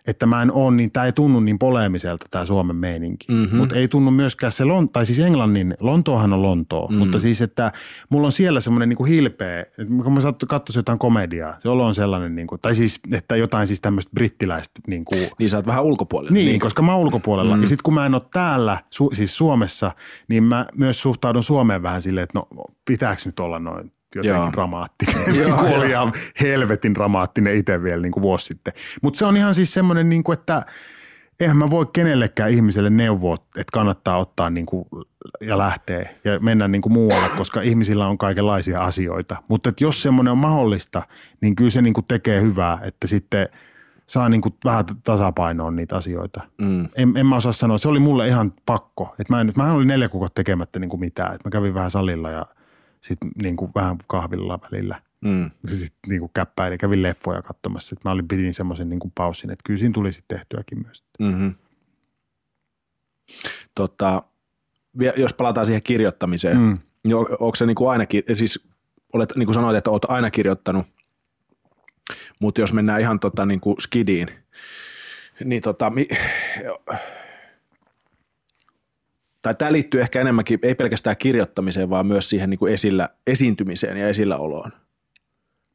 että mä en ole, niin tämä ei tunnu niin poleemiselta tämä Suomen meininki. Mm-hmm. Mutta ei tunnu myöskään se, Lon, tai siis Englannin, Lontoohan on Lontoo, mm-hmm. mutta siis että mulla on siellä semmoinen niin hilpeä, että kun mä katsoisin jotain komediaa, se olo on sellainen, niin kuin, tai siis, että jotain siis tämmöistä brittiläistä. Niin, kuin, niin sä oot vähän ulkopuolella. Niin, niin. koska mä oon ulkopuolella. Mm-hmm. Ja sitten kun mä en ole täällä, su, siis Suomessa, niin mä myös suhtaudun Suomeen vähän silleen, että no pitääkö nyt olla noin jotenkin Joo. dramaattinen. Joo, niin oli ihan helvetin dramaattinen itse vielä niin kuin vuosi sitten. Mutta se on ihan siis semmoinen, niin kuin, että eihän mä voi kenellekään ihmiselle neuvoa, että kannattaa ottaa niin kuin, ja lähteä ja mennä niin kuin muualle, koska ihmisillä on kaikenlaisia asioita. Mutta jos semmoinen on mahdollista, niin kyllä se niin kuin tekee hyvää, että sitten saa niin kuin vähän tasapainoon niitä asioita. Mm. En, en mä osaa sanoa, se oli mulle ihan pakko. Et mä, en, mä olin neljä kuukautta tekemättä niin kuin mitään. Et mä kävin vähän salilla ja – sitten niin kuin vähän kahvilla välillä. Mm. Sitten niin kuin käppäili, kävin leffoja katsomassa. Sitten mä olin, pidin semmoisen niin kuin paussin, että kyllä siinä tuli sitten tehtyäkin myös. Mm-hmm. Tota, jos palataan siihen kirjoittamiseen, mm. niin on- onko se niin kuin ainakin, siis olet, niin kuin sanoit, että olet aina kirjoittanut, mutta jos mennään ihan tota, niin kuin skidiin, niin tota, mi, tai tämä liittyy ehkä enemmänkin, ei pelkästään kirjoittamiseen, vaan myös siihen niin kuin esillä, esiintymiseen ja esilläoloon.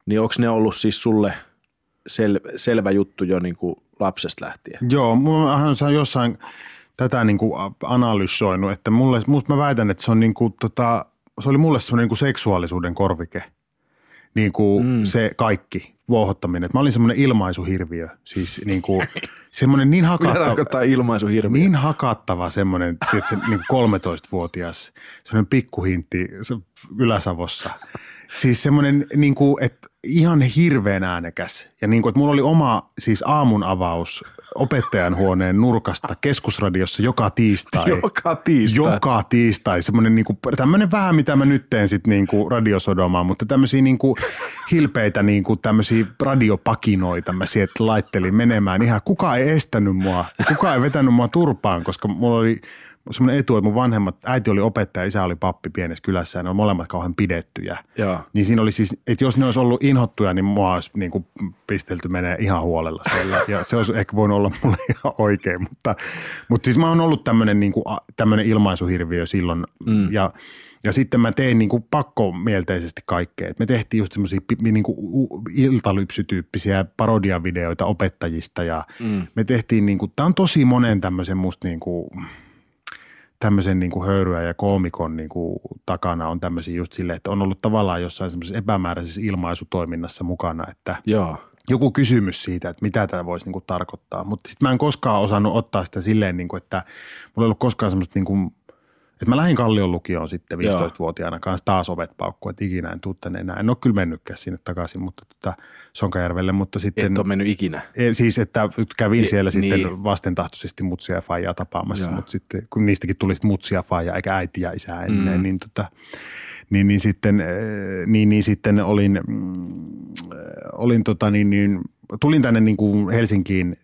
Niin onko ne ollut siis sulle sel, selvä juttu jo niin kuin lapsesta lähtien? Joo, mä olen jossain tätä niin kuin analysoinut, että mulle, musta mä väitän, että se on niin kuin, tota, se oli mulle semmoinen niin kuin seksuaalisuuden korvike. Niin kuin mm. se kaikki, vuohottaminen. Että mä olin semmoinen ilmaisuhirviö, siis niin kuin, semmoinen niin hakattava, tarkoittaa ilmaisu hirveä? niin hakattava semmoinen, tiedätkö, niin kuin 13-vuotias, semmoinen pikkuhintti Ylä-Savossa. Siis semmoinen, niin kuin, että ihan hirveän äänekäs. Ja niin kuin, että mulla oli oma siis aamun avaus opettajan huoneen nurkasta keskusradiossa joka tiistai. Joka tiistai. Joka tiistai. Semmoinen niin kuin, tämmöinen vähän, mitä mä nyt teen sitten niin kuin radiosodomaan, mutta tämmöisiä niin kuin hilpeitä niin kuin tämmöisiä radiopakinoita mä sieltä laittelin menemään. Ihan kukaan ei estänyt mua. Kukaan ei vetänyt mua turpaan, koska mulla oli semmoinen etu, että mun vanhemmat, äiti oli opettaja, isä oli pappi pienessä kylässä ja ne on molemmat kauhean pidettyjä. Joo. Niin siinä oli siis, että jos ne olisi ollut inhottuja, niin mua olisi niin kuin pistelty menee ihan huolella siellä. Ja se olisi ehkä voinut olla mulle ihan oikein, mutta, mutta siis mä oon ollut tämmöinen, niin kuin, tämmöinen ilmaisuhirviö silloin. Mm. Ja, ja sitten mä tein niin kuin pakkomielteisesti kaikkea. Et me tehtiin just semmoisia niin iltalypsytyyppisiä parodiavideoita opettajista ja mm. me tehtiin, niin kuin, tää on tosi monen tämmöisen musta niin kuin, tämmöisen niin kuin höyryä ja koomikon niin kuin takana on tämmöisiä just silleen, että on ollut tavallaan jossain semmoisessa epämääräisessä ilmaisutoiminnassa mukana, että Joo. joku kysymys siitä, että mitä tämä voisi niin kuin tarkoittaa. Mutta sitten mä en koskaan osannut ottaa sitä silleen, niin kuin, että mulla ei ollut koskaan semmoista niin kuin, että mä lähdin Kallion lukioon sitten 15-vuotiaana kanssa taas ovet paukkuu, että ikinä en tuu tänne enää. En ole kyllä mennytkään sinne takaisin, mutta tota, Sonkajärvelle, mutta sitten... Et ole mennyt ikinä. E, Siis, että kävin Ni- siellä sitten niin. vastentahtoisesti mutsia ja faijaa tapaamassa, Joo. mutta sitten kun niistäkin tuli sitten mutsia ja faijaa eikä äiti ja isä ennen, mm. niin, tota, niin, niin, sitten, äh, niin, niin sitten olin, mm, olin tota, niin, niin, tulin tänne niin kuin Helsinkiin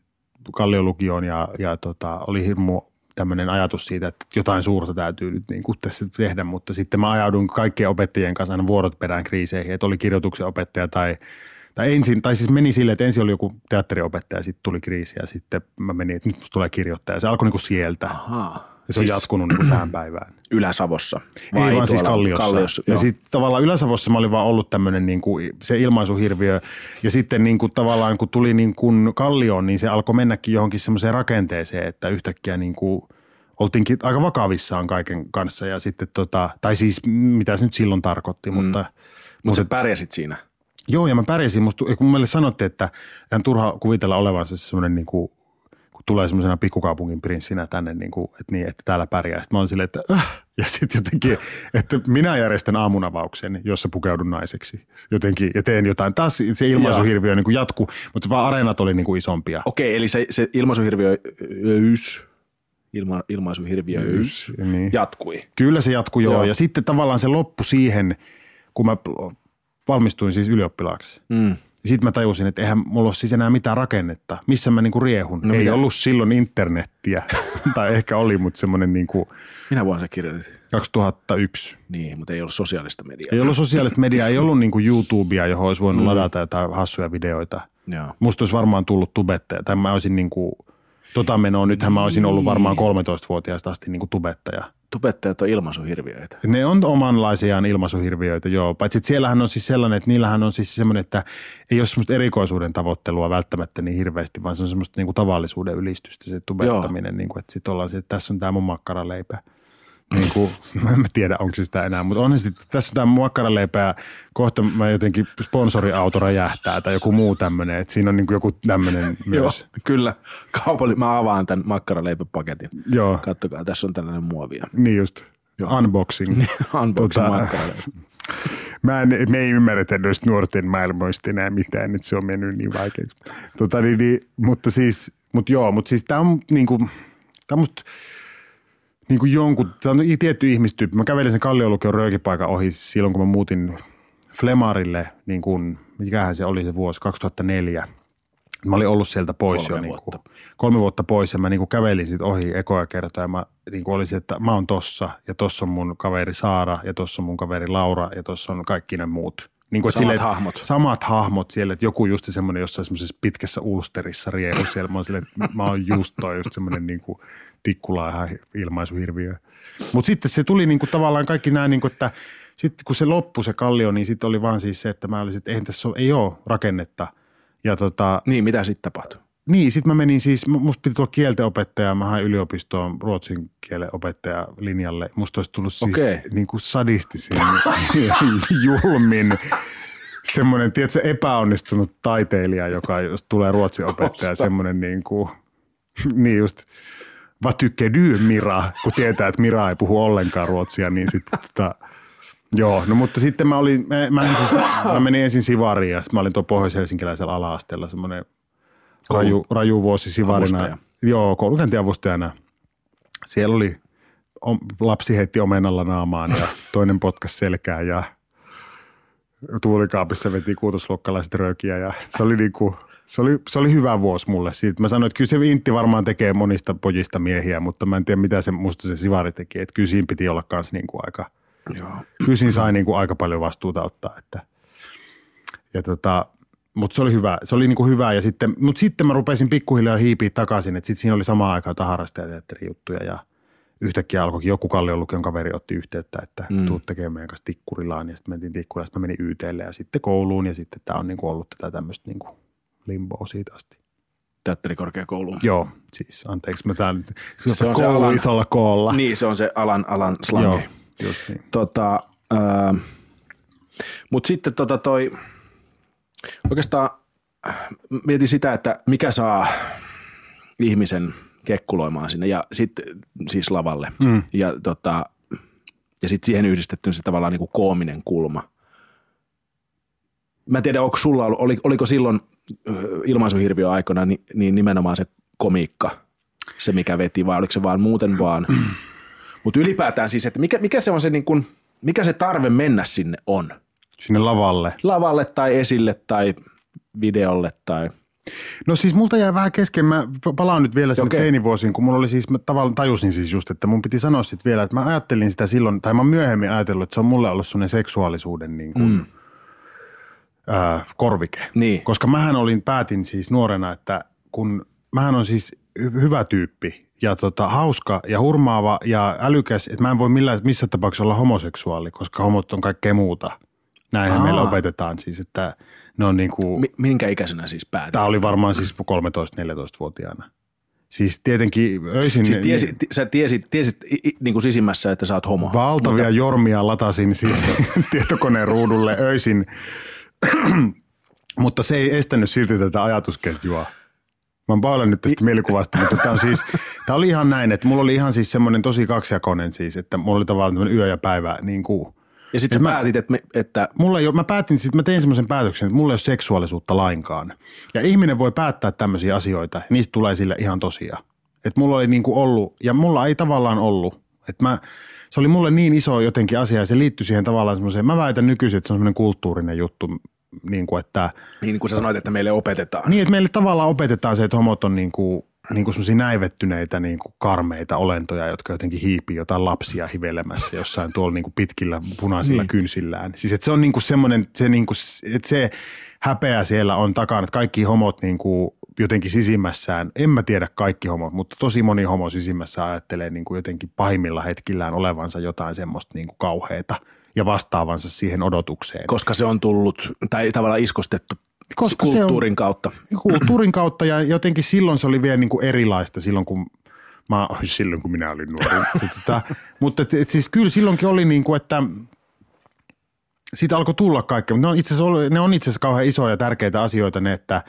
Kallion lukioon ja, ja tota, oli hirmu tämmöinen ajatus siitä, että jotain suurta täytyy nyt niin kuin tässä tehdä, mutta sitten mä ajaudun kaikkien opettajien kanssa aina vuorot perään kriiseihin, että oli kirjoituksen opettaja tai tai ensin, tai siis meni silleen, että ensin oli joku teatteriopettaja, sitten tuli kriisi ja sitten mä menin, että nyt musta tulee kirjoittaja. Se alkoi niin kuin sieltä Ahaa. ja se on jatkunut niin kuin tähän päivään. Ylä-Savossa. Ei vaan siis Kalliossa. Kalliossa ja sitten tavallaan Ylä-Savossa mä olin vaan ollut tämmöinen niin kuin se ilmaisuhirviö. Ja sitten niin kuin tavallaan kun tuli niin kuin Kallioon, niin se alkoi mennäkin johonkin semmoiseen rakenteeseen, että yhtäkkiä niin kuin oltiinkin aika vakavissaan kaiken kanssa. Ja sitten tota, tai siis mitä se nyt silloin tarkoitti, mutta Mutta sä pärjäsit siinä. Joo, ja mä pärjäsin. Musta, kun meille sanottiin, että ihan turha kuvitella olevansa semmoinen niin kuin, kun tulee semmoisena pikkukaupungin prinssinä tänne, niin kuin, että, niin, että täällä pärjää. Sitten mä olin silleen, että äh, ja sitten jotenkin, että minä järjestän aamunavauksen, jossa pukeudun naiseksi jotenkin ja teen jotain. Taas se ilmaisuhirviö niin kuin jatkuu, mutta vaan areenat oli niin kuin isompia. Okei, eli se, se ilmaisuhirviöys, ilma, ilmaisuhirviöys Niin. jatkui. Kyllä se jatkuu joo. Joo. Ja sitten tavallaan se loppu siihen, kun mä valmistuin siis ylioppilaaksi. Mm. Sitten mä tajusin, että eihän mulla ole siis enää mitään rakennetta. Missä mä niinku riehun? No Ei mitä? ollut silloin internettiä. tai ehkä oli, mutta semmoinen niinku Minä vuonna sä kirjoitit? 2001. Niin, mutta ei ollut sosiaalista mediaa. Ei ollut sosiaalista mediaa, ei ollut niinku YouTubea, johon olisi voinut mm. ladata jotain hassuja videoita. Joo. Musta olisi varmaan tullut tubettaja. Tai mä olisin niinku, tota menoa, nythän mä olisin ollut varmaan 13-vuotiaasta asti niinku tubettaja. Tubettajat on ilmaisuhirviöitä. Ne on omanlaisiaan ilmaisuhirviöitä, joo. Paitsi että siellähän on siis sellainen, että niillähän on siis semmoinen, että ei ole semmoista erikoisuuden tavoittelua välttämättä niin hirveästi, vaan se on semmoista niinku tavallisuuden ylistystä se tubettaminen. Niinku, että sitten ollaan se, että tässä on tämä mun makkaraleipä. Niin kuin, mä en tiedä, onko se sitä enää, mutta on se sitten, tässä on tämä ja kohta mä jotenkin sponsoriauto räjähtää tai joku muu tämmöinen, että siinä on niin kuin joku tämmöinen Joo, myös. kyllä. Kaupalli, mä avaan tämän makkaraleipäpaketin. Joo, Kattokaa, tässä on tällainen muovia. niin just. Unboxing. Unboxing Tota. Mä en, me ei ymmärretä noista nuorten maailmoista enää mitään, että se on mennyt niin vaikeaksi. Tota, niin, niin, mutta siis, mutta joo, mutta siis tämä on niinku, tää on musta niinku jonkun, tämä on tietty ihmistyyppi. Mä kävelin sen Kalliolukion röökipaikan ohi silloin, kun mä muutin Flemarille, niin kuin, mikähän se oli se vuosi, 2004. Mä olin ollut sieltä pois Kolme jo niin vuotta. kuin, kolme vuotta pois ja mä niin kuin kävelin sit ohi ekoja kertoja. Mä niin kuin olisin, että mä oon tossa ja tossa on mun kaveri Saara ja tossa on mun kaveri Laura ja tossa on kaikki ne muut. Niin kuin, Samat hahmot. Samat hahmot siellä, että joku just semmoinen jossain semmoisessa pitkässä ulsterissa riehu siellä. Mä oon että mä oon just toi just semmoinen niin kuin tikkula ihan ilmaisuhirviö. Mutta sitten se tuli niin kuin tavallaan kaikki nämä, niin kuin, että sitten kun se loppui se kallio, niin sitten oli vaan siis se, että mä olisin, että eihän tässä ole, ei ole rakennetta. Ja tota, Niin, mitä sitten tapahtui? niin, sitten mä menin siis, mu- musta piti tulla kieltenopettaja, mä hain yliopistoon ruotsin kielen opettaja linjalle. Musta olisi tullut siis Okei. niin kuin sadistisin, julmin, semmoinen, tiedätkö, epäonnistunut taiteilija, joka jos tulee ruotsin opettaja, semmoinen niin kuin, niin just, vad tycker du Mira, kun tietää, että Mira ei puhu ollenkaan ruotsia, niin sitten tota, Joo, no mutta sitten mä olin, mä, mä, en siis, mä menin ensin Sivariin ja sitten mä olin tuo pohjois-helsinkiläisellä ala-asteella semmoinen raju, raju vuosi Sivarina. Avustaja. Joo, koulukäyntiavustajana. Siellä oli, lapsi heitti omenalla naamaan ja toinen potkas selkää ja tuulikaapissa veti kuutosluokkalaiset röökiä ja se oli niinku, se oli, se oli hyvä vuosi mulle. Siitä mä sanoin, että kyllä se Intti varmaan tekee monista pojista miehiä, mutta mä en tiedä mitä se musta se Sivari teki. Että kyllä siinä piti olla kans niinku aika, Joo. kyllä siinä sai niinku aika paljon vastuuta ottaa. Että. Ja tota, mutta se oli hyvä, se oli niinku hyvä. Ja sitten, mutta sitten mä rupesin pikkuhiljaa hiipiä takaisin, että sitten siinä oli samaan aikaan jotain harrastajateatterijuttuja ja yhtäkkiä alkoikin joku Kallion lukion kaveri otti yhteyttä, että mm. tuu tekemään meidän kanssa Tikkurilaan ja sitten mentiin Tikkurilaan, sitten mä menin YTlle ja sitten kouluun ja sitten tämä on niinku ollut tätä tämmöistä niinku limboa siitä asti. Teatterikorkeakouluun. Joo, siis anteeksi, mä täällä nyt Se on se koulu alan- isolla koolla. Niin, se on se alan, alan slangi. Joo, just niin. Tota, ää, mutta sitten tota toi, oikeastaan äh, mietin sitä, että mikä saa ihmisen kekkuloimaan sinne ja sitten siis lavalle. Mm. Ja, tota, ja sitten siihen yhdistetty se tavallaan niin kuin koominen kulma. Mä en tiedä, onko sulla ollut, oli, oliko silloin ilmaisuhirviö aikana niin, niin nimenomaan se komiikka, se mikä veti, vai oliko se vaan muuten vaan. Mutta ylipäätään siis, että mikä, mikä se on se niin kuin, mikä se tarve mennä sinne on? Sinne lavalle. Lavalle tai esille tai videolle tai... No siis multa jäi vähän kesken, mä palaan nyt vielä sinne okay. teinivuosiin, kun mulla oli siis, mä tavallaan tajusin siis just, että mun piti sanoa sitten vielä, että mä ajattelin sitä silloin, tai mä myöhemmin ajatellut, että se on mulle ollut semmoinen seksuaalisuuden niin kuin, mm. Ää, korvike. Niin. Koska mähän olin, päätin siis nuorena, että kun mähän on siis hy- hyvä tyyppi ja tota, hauska ja hurmaava ja älykäs, että mä en voi millään, missä tapauksessa olla homoseksuaali, koska homot on kaikkea muuta. Näinhän Aa. meillä opetetaan siis, että ne on niin kuin, Mi- minkä ikäisenä siis päätit? Tämä oli varmaan siis 13-14-vuotiaana. Siis tietenkin öisin Siis tiesi, ti, sä tiesit, tiesit i, i, niin kuin sisimmässä, että sä oot homo. valtavia jormia latasin siis tietokoneen ruudulle öisin, mutta se ei estänyt silti tätä ajatusketjua. Mä oon pahoillani nyt tästä mielikuvasta, mutta tämä on siis, tämä oli ihan näin, että mulla oli ihan siis semmoinen tosi kaksijakoinen siis, että mulla oli tavallaan tämmöinen yö ja päivä niin kuin, ja sitten sä mä- päätit, että, me, että Mulla ei ole, mä päätin, sit mä tein semmoisen päätöksen, että mulla ei ole seksuaalisuutta lainkaan. Ja ihminen voi päättää tämmöisiä asioita, ja niistä tulee sille ihan tosia. Että mulla oli niinku ollut, ja mulla ei tavallaan ollut. Että mä, se oli mulle niin iso jotenkin asia, ja se liittyi siihen tavallaan semmoiseen, mä väitän nykyisin, että se on semmoinen kulttuurinen juttu, niin kuin että, niin kuin sä sanoit, että meille opetetaan. niin että meille tavallaan opetetaan se, että homot on niin kuin, niin kuin semmoisia näivettyneitä niin kuin karmeita olentoja, jotka jotenkin hiipii jotain lapsia hivelemässä jossain tuolla niin kuin pitkillä punaisilla niin. kynsillään. Siis että se on niin kuin semmoinen, se, niin kuin, että se häpeä siellä on takana, että kaikki homot niin kuin jotenkin sisimmässään, en mä tiedä kaikki homot, mutta tosi moni homo sisimmässä ajattelee niin kuin jotenkin pahimmilla hetkillään olevansa jotain semmoista niin kuin kauheata ja vastaavansa siihen odotukseen. Koska se on tullut, tai tavallaan iskostettu Koska se on- kulttuurin kautta. kulttuurin kautta ja jotenkin silloin se oli vielä niin kuin erilaista silloin, kun mä, silloin kun minä olin nuori. tota, mutta et, et siis kyllä silloinkin oli niin kuin, että siitä alkoi tulla kaikkea. Mutta ne on itse asiassa, ne on itse asiassa kauhean isoja ja tärkeitä asioita ne, että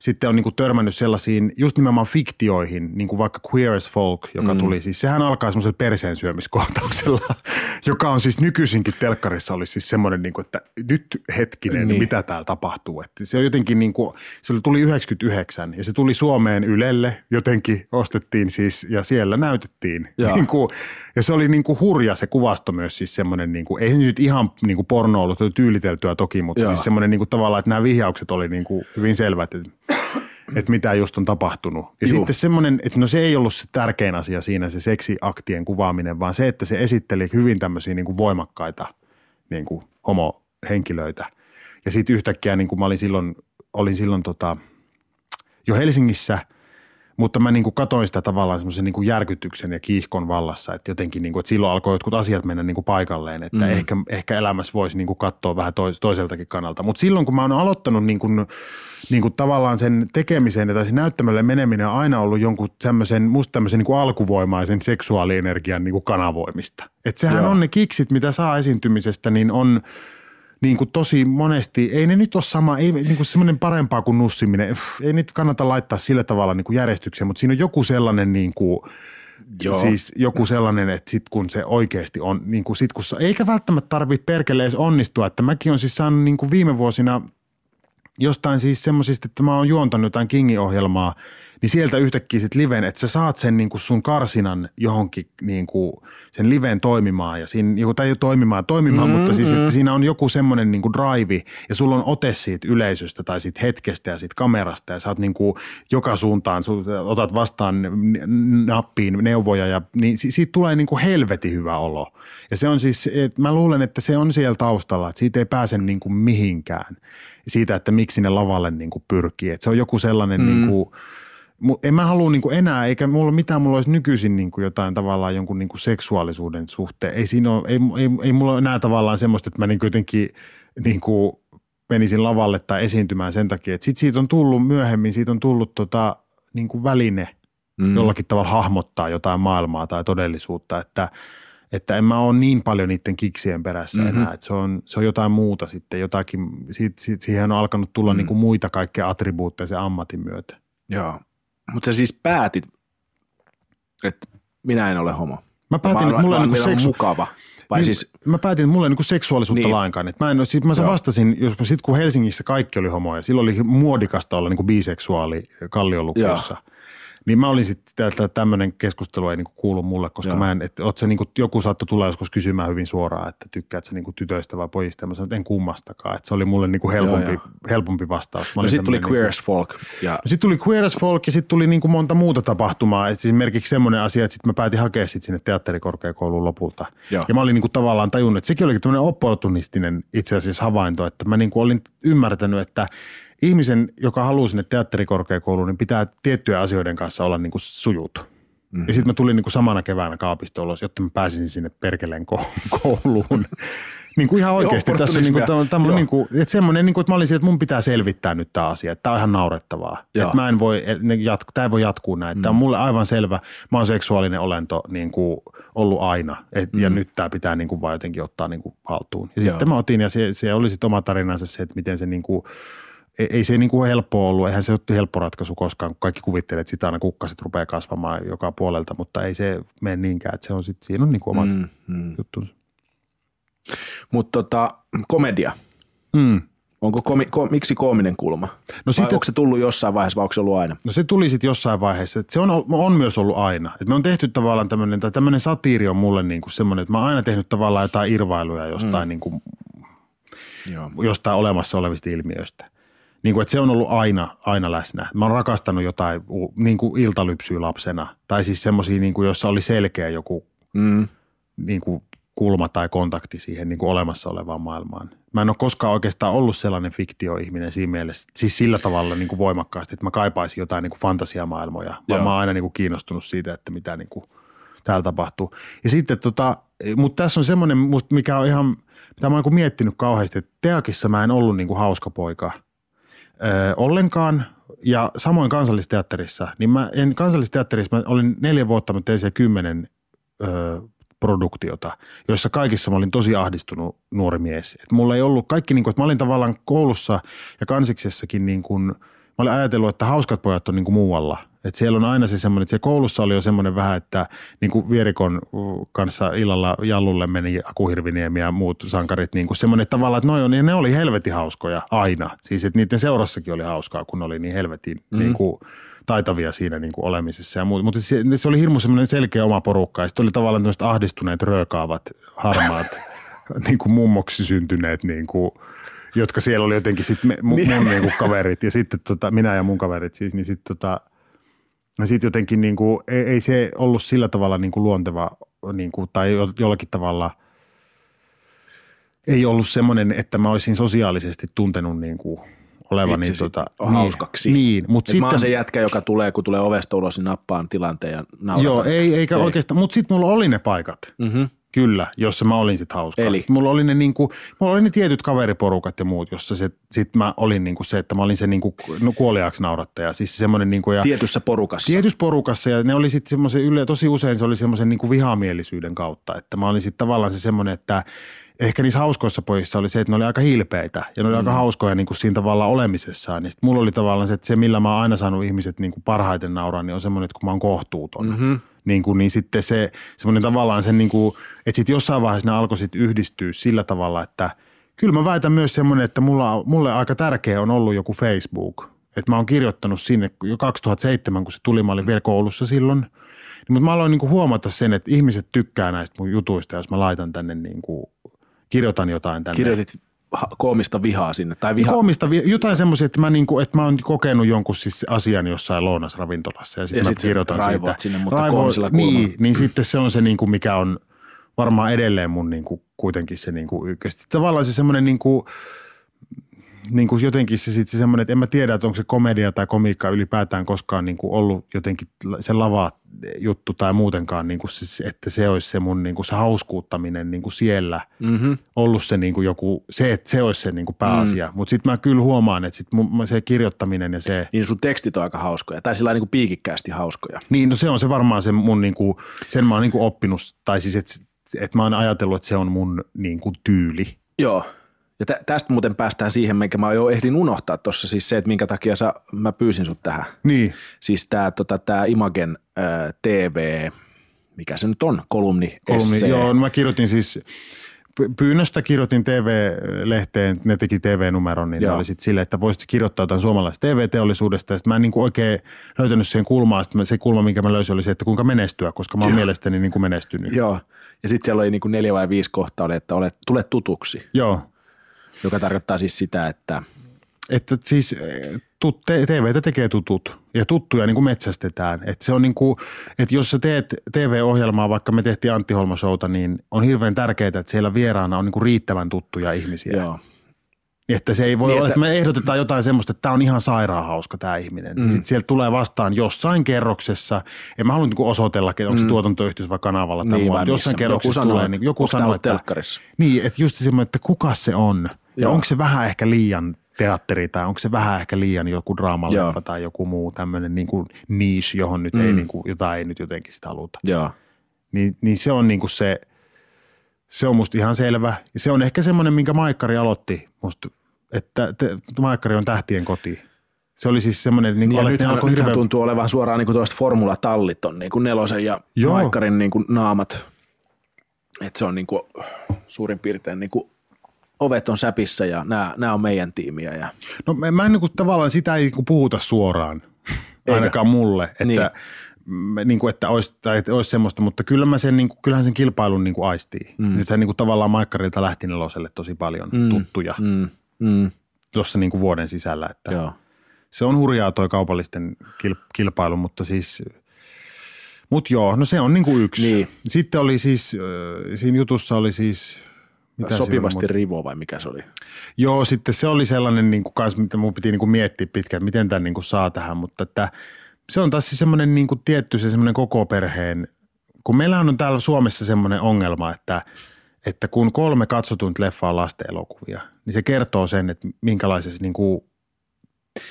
sitten on niin kuin törmännyt sellaisiin just nimenomaan fiktioihin, niin kuin vaikka Queer as Folk, joka mm. tuli siis, sehän alkaa semmoisella perseen syömiskohtauksella, joka on siis nykyisinkin telkkarissa oli siis semmoinen, niin kuin, että nyt hetkinen, Niin. mitä täällä tapahtuu. Että se on jotenkin niin kuin, se tuli 99 ja se tuli Suomeen Ylelle, jotenkin ostettiin siis ja siellä näytettiin. Joo. Niin kuin, ja se oli niin kuin hurja se kuvasto myös siis semmoinen, niin kuin, ei se nyt ihan niin kuin porno ollut tyyliteltyä toki, mutta Joo. siis semmoinen niin kuin tavallaan, että nämä vihjaukset oli niin kuin hyvin selvät. Että, että mitä just on tapahtunut. Ja Juu. sitten semmoinen, että no se ei ollut se tärkein asia siinä se seksiaktien kuvaaminen, vaan se, että se esitteli hyvin tämmöisiä niin kuin voimakkaita niin kuin homohenkilöitä. Ja sitten yhtäkkiä niin kuin mä olin silloin, olin silloin tota, jo Helsingissä, mutta mä niin kuin katoin sitä tavallaan semmoisen niin järkytyksen ja kiihkon vallassa, että jotenkin niin kuin, että silloin alkoi jotkut asiat mennä niin kuin paikalleen, että mm. ehkä, ehkä elämässä voisi niin kuin katsoa vähän tois, toiseltakin kannalta. Mutta silloin kun mä oon aloittanut niin kuin, niin kuin tavallaan sen tekemisen ja tai sen näyttämölle meneminen on aina ollut jonkun tämmöisen, musta tämmöisen niin kuin alkuvoimaisen seksuaalienergian niin kuin kanavoimista. Että sehän Joo. on ne kiksit, mitä saa esiintymisestä, niin on niin kuin tosi monesti, ei ne nyt ole sama, ei niin kuin semmoinen parempaa kuin nussiminen. Ei nyt kannata laittaa sillä tavalla niin kuin järjestykseen, mutta siinä on joku sellainen niin kuin, Joo. siis joku sellainen, että sit kun se oikeasti on, niin kuin sit kun, eikä välttämättä tarvitse perkele edes onnistua, että mäkin on siis saanut niin kuin viime vuosina jostain siis semmoisista, että mä oon juontanut jotain Kingi-ohjelmaa, niin sieltä yhtäkkiä sit liven, että sä saat sen niin kuin sun karsinan johonkin niin kuin sen liven toimimaan ja siinä, joku, tai ei ole toimimaan, toimimaan, mm-hmm. mutta siis että siinä on joku semmoinen niin kuin drive ja sulla on ote siitä yleisöstä tai siitä hetkestä ja siitä kamerasta ja sä oot niin kuin joka suuntaan, otat vastaan nappiin neuvoja ja niin si- siitä tulee niin kuin helvetin hyvä olo. Ja se on siis, että mä luulen, että se on siellä taustalla, että siitä ei pääse niin kuin mihinkään siitä, että miksi sinne lavalle niin kuin pyrkii. Että se on joku sellainen mm. niin kuin, en mä halua niin enää, eikä mulla mitään, mulla olisi nykyisin niin kuin jotain tavallaan jonkun niin kuin seksuaalisuuden suhteen. Ei siinä ole, ei, ei, ei mulla ole enää tavallaan semmoista, että mä niin jotenkin niin kuin menisin lavalle tai esiintymään sen takia, että sit siitä on tullut myöhemmin, siitä on tullut tota, niin kuin väline mm. jollakin tavalla hahmottaa jotain maailmaa tai todellisuutta, että että en mä ole niin paljon niiden kiksien perässä mm-hmm. enää, että se on, se on jotain muuta sitten, jotakin, siitä, siitä, siihen on alkanut tulla mm. niin kuin muita kaikkea attribuutteja sen ammatin myötä. Joo. Mutta sä siis päätit, että minä en ole homo. Mä päätin, Mä että mulla on niin seksu- mukava. Vai niin, siis, Mä päätin, että mulla ei niin seksuaalisuutta Niin. lainkaan. Että mä, en, sit mä Joo. vastasin, jos sit kun Helsingissä kaikki oli homoja, silloin oli muodikasta olla niin kuin biseksuaali kalliolukiossa. Niin mä olin sitten, että tämmöinen keskustelu ei niinku kuulu mulle, koska Joo. mä en, että oot sä niinku, joku saattoi tulla joskus kysymään hyvin suoraan, että tykkäät sä niinku tytöistä vai pojista. Ja mä sanoin, että en kummastakaan. Että se oli mulle niinku helpompi, Joo, helpompi vastaus. Mä no sitten tuli tämmönen Queer as Folk. Ja, No sitten tuli Queer as Folk ja sitten tuli niin kuin monta muuta tapahtumaa. Et esimerkiksi semmoinen asia, että sitten mä päätin hakea sit sinne teatterikorkeakouluun lopulta. Joo. Ja mä olin niin kuin tavallaan tajunnut, että sekin olikin tämmöinen opportunistinen itse asiassa havainto, että mä niin kuin olin ymmärtänyt, että ihmisen, joka haluaa sinne teatterikorkeakouluun, niin pitää tiettyjen asioiden kanssa olla niin kuin sujut. Mm. Ja sitten mä tulin niin kuin samana keväänä kaapista ulos, jotta mä pääsisin sinne perkeleen ko- kouluun. niin kuin ihan oikeasti. Tässä on niin kuin, tämä on Joo. niin kuin, että semmoinen, niin kuin, että mä olisin, että mun pitää selvittää nyt tämä asia. Että tämä on ihan naurettavaa. Joo. Että mä en voi, jatku, tämä ei voi jatkuu näin. Tämä on mulle aivan selvä. Mä oon seksuaalinen olento niin kuin ollut aina. Et, Ja nyt tämä pitää niin kuin vaan jotenkin ottaa niin kuin haltuun. Ja Joo. sitten mä otin ja se, se oli sitten oma tarinansa se, että miten se niin kuin, ei, se niin kuin helppo ollut. Eihän se ole helppo ratkaisu koskaan, kun kaikki kuvittelee, että sitä aina kukkaset rupeaa kasvamaan joka puolelta, mutta ei se mene niinkään. Että se on sit, siinä on niin kuin omat mm, mm. juttunsa. mutta tota, komedia. Mm. Onko komi, ko, miksi koominen kulma? No Vai sitten- onko se tullut jossain vaiheessa vai onko se ollut aina? No se tuli sitten jossain vaiheessa. että Se on, on myös ollut aina. Et me on tehty tavallaan tämmöinen, tai tämmöinen satiiri on mulle niin kuin semmoinen, että mä oon aina tehnyt tavallaan jotain irvailuja jostain, mm. niin kuin, Joo. jostain olemassa olevista ilmiöistä. Niin kuin, että se on ollut aina, aina läsnä. Mä oon rakastanut jotain niin kuin iltalypsyä lapsena. Tai siis semmoisia, niin kuin, jossa oli selkeä joku Mm. niin kuin kulma tai kontakti siihen niin kuin olemassa olevaan maailmaan. Mä en ole koskaan oikeastaan ollut sellainen fiktioihminen siinä mielessä, siis sillä tavalla niin kuin voimakkaasti, että mä kaipaisin jotain niin kuin fantasiamaailmoja, vaan Joo. mä oon aina niin kuin kiinnostunut siitä, että mitä niin kuin täällä tapahtuu. Ja sitten tota, mutta tässä on semmoinen, mikä on ihan, mitä mä oon niin kuin miettinyt kauheasti, että Teakissa mä en ollut niin kuin hauska poika öö, ollenkaan, ja samoin kansallisteatterissa, niin mä en kansallisteatterissa, mä olin neljä vuotta, mä tein siellä kymmenen öö, produktiota, joissa kaikissa mä olin tosi ahdistunut nuori mies. Et mulla ei ollut kaikki, niin kuin, että mä olin tavallaan koulussa ja kansiksessakin niin kuin, mä olin ajatellut, että hauskat pojat on niin kuin muualla. Et siellä on aina se semmoinen, että se koulussa oli jo semmoinen vähän, että niin kuin Vierikon uh, kanssa illalla Jallulle meni Akuhirviniemi ja muut sankarit, niin kuin semmoinen että tavallaan, että noi on, ja ne oli helvetin hauskoja aina. Siis että niiden seurassakin oli hauskaa, kun ne oli niin helvetin mm. niin kuin, taitavia siinä niin kuin olemisessa ja muuta. Mutta se, se oli hirmu semmoinen selkeä oma porukka ja sitten oli tavallaan tämmöiset ahdistuneet röökaavat, harmaat, niin kuin mummoksi syntyneet niin kuin, jotka siellä oli jotenkin sit me, mun, mun niin kuin kaverit ja sitten tota, minä ja mun kaverit siis, niin sitten tota, ja sit jotenkin niin kuin, ei, ei, se ollut sillä tavalla niin kuin luonteva niin kuin, tai jollakin tavalla ei ollut semmoinen, että mä olisin sosiaalisesti tuntenut niin kuin olevani Itsesi tota, on hauskaksi. Niin, mutta Et Mä sitten oon se jätkä, joka tulee, kun tulee ovesta ulos, niin nappaan tilanteen ja naurataan. Joo, ei, eikä Ei. oikeastaan, mutta sitten mulla oli ne paikat. Mm-hmm. Kyllä, jossa mä olin sitten hauska. Eli? Sit mulla oli ne, niinku, mulla oli ne tietyt kaveriporukat ja muut, jossa se, sit mä olin niinku se, että mä olin se niinku, no, kuoliaaksi naurattaja. Siis semmoinen niinku, ja Tietyssä porukassa. tietyssä porukassa ja ne oli sitten semmoisen, yle, tosi usein se oli semmoisen niinku vihamielisyyden kautta. Että mä olin sitten tavallaan se semmoinen, että ehkä niissä hauskoissa pojissa oli se, että ne oli aika hilpeitä ja ne oli aika hauskoja niinku siinä tavallaan olemisessaan. Niin sit mulla oli tavallaan se, että se millä mä oon aina saanut ihmiset niinku parhaiten nauraa, niin on semmoinen, että kun mä oon kohtuuton. Mm-hmm niin, kuin, niin sitten se semmoinen tavallaan sen, niin kuin, että sitten jossain vaiheessa ne alkoi sitten yhdistyä sillä tavalla, että kyllä mä väitän myös semmoinen, että mulla, mulle aika tärkeä on ollut joku Facebook. Että mä oon kirjoittanut sinne jo 2007, kun se tuli, mä olin vielä koulussa silloin. Niin, mutta mä aloin niin kuin huomata sen, että ihmiset tykkää näistä mun jutuista, jos mä laitan tänne niin kuin, kirjoitan jotain tänne. Kirjoitit koomista vihaa sinne. Tai Viha. Koomista, vi- jotain semmoisia, että mä, niinku, että mä oon kokenut jonkun siis asian jossain lounasravintolassa ja sitten mä sit kirjoitan siitä. sinne, mutta koomisella kulmalla. Niin, niin sitten se on se, niinku, mikä on varmaan edelleen mun niinku, kuitenkin se niinku, ykkösti. Tavallaan se semmoinen niinku, niin kuin jotenkin se, sit se semmoinen, että en mä tiedä, että onko se komedia tai komiikka ylipäätään koskaan niin kuin ollut jotenkin se lava juttu tai muutenkaan, niin kuin se, että se olisi se mun niin kuin se hauskuuttaminen niin kuin siellä Mm-hmm. ollut se niin kuin joku, se, että se olisi se niin kuin pääasia. Mm. Mutta sitten mä kyllä huomaan, että sit mun, se kirjoittaminen ja se, Niin sun tekstit on aika hauskoja. Tai sillä niin kuin piikikkäästi hauskoja. niin no se on se varmaan se mun niin kuin, sen mä oon niin kuin oppinut, tai siis että et mä oon ajatellut, että se on mun niin kuin tyyli. Joo. Ja tä- tästä muuten päästään siihen, minkä mä jo ehdin unohtaa tuossa, siis se, että minkä takia sä, mä pyysin sut tähän. Niin, Siis tämä tota, tää Imagen äh, TV, mikä se nyt on, kolumni, kolmi, essee. joo, no mä kirjoitin siis, py- pyynnöstä kirjoitin TV-lehteen, ne teki TV-numeron, niin oli sitten silleen, että voisit kirjoittaa jotain suomalaisesta TV-teollisuudesta. Ja sitten mä en niin kuin oikein löytänyt siihen kulmaa. Sitten se kulma, minkä mä löysin, oli se, että kuinka menestyä, koska mä oon Joo. mielestäni niin kuin menestynyt. Joo. Ja sitten siellä oli niinku neljä vai viisi kohtaa, oli, että olet, tule tutuksi, Joo. Joka tarkoittaa siis sitä, että Että siis eh, tut, te- TVtä tekee tutut ja tuttuja niin kuin metsästetään. Että se on niin kuin, että jos sä teet TV-ohjelmaa, vaikka me tehtiin Antti Holma showta, niin on hirveän tärkeää, että siellä vieraana on niin kuin riittävän tuttuja ihmisiä. joo, Että se ei voi Niin, niin, olla, että- että me ehdotetaan jotain semmoista, että tämä on ihan sairaan hauska tämä ihminen. Mm. Sitten sieltä tulee vastaan jossain kerroksessa, en mä halua niin osoitella, että onko se tuotantoyhtiössä vai kanavalla tai Niin, niin, muuta. Jossain missä. kerroksessa Joku sanoo, tulee, niin joku sanoo, että, telkkarissa? niin, että just semmoinen, että kuka se on. Ja Joo. onko se vähän ehkä liian teatteri tai onko se vähän ehkä liian joku draamaleffa tai joku muu tämmöinen niin kuin niche, johon nyt mm. ei, niin kuin, jota ei nyt jotenkin sitä haluta. joo. Niin, niin se on niin kuin se, se on musta ihan selvä. Ja se on ehkä semmoinen, minkä Maikkari aloitti musta, että te, Maikkari on tähtien koti. Se oli siis semmoinen, niin Niin kuin ja olet, ne nythän, alkoi nythän hirveän, tuntuu olevan suoraan niin kuin tuollaiset formulatallit on niin kuin nelosen ja Joo. Maikkarin niin kuin naamat. Että se on niin kuin suurin piirtein niin kuin ovet on säpissä ja nämä, nämä on meidän tiimiä. Ja, no mä- en niin kuin, tavallaan sitä ei niin puhuta suoraan, ainakaan mulle, että, Niin. niin. niin kuin, että, olisi, tai että olisi semmoista, mutta kyllä mä sen, niin kuin, kyllähän sen kilpailun niin kuin aistii. Mm. Nythän niin kuin, tavallaan Maikkarilta lähti neloselle tosi paljon mm. tuttuja mm, mm, tuossa niin kuin vuoden sisällä, että joo. se on hurjaa toi kaupallisten kil, kilpailu, mutta siis, mut joo, no se on niin kuin yksi. Niin. Sitten oli siis, siinä jutussa oli siis, mitä siinä Sopivasti oli? rivo vai mikä se oli? Joo, sitten se oli sellainen, niin kuin kans, mitä mun piti niin kuin miettiä pitkään, miten tämän niin kuin saa tähän, mutta että se on taas siis semmoinen niin kuin tietty se semmoinen koko perheen, kun meillähän on täällä Suomessa semmoinen ongelma, että, että kun kolme katsotuinta leffaa on lasten elokuvia, niin se kertoo sen, että minkälaisessa niin kuin,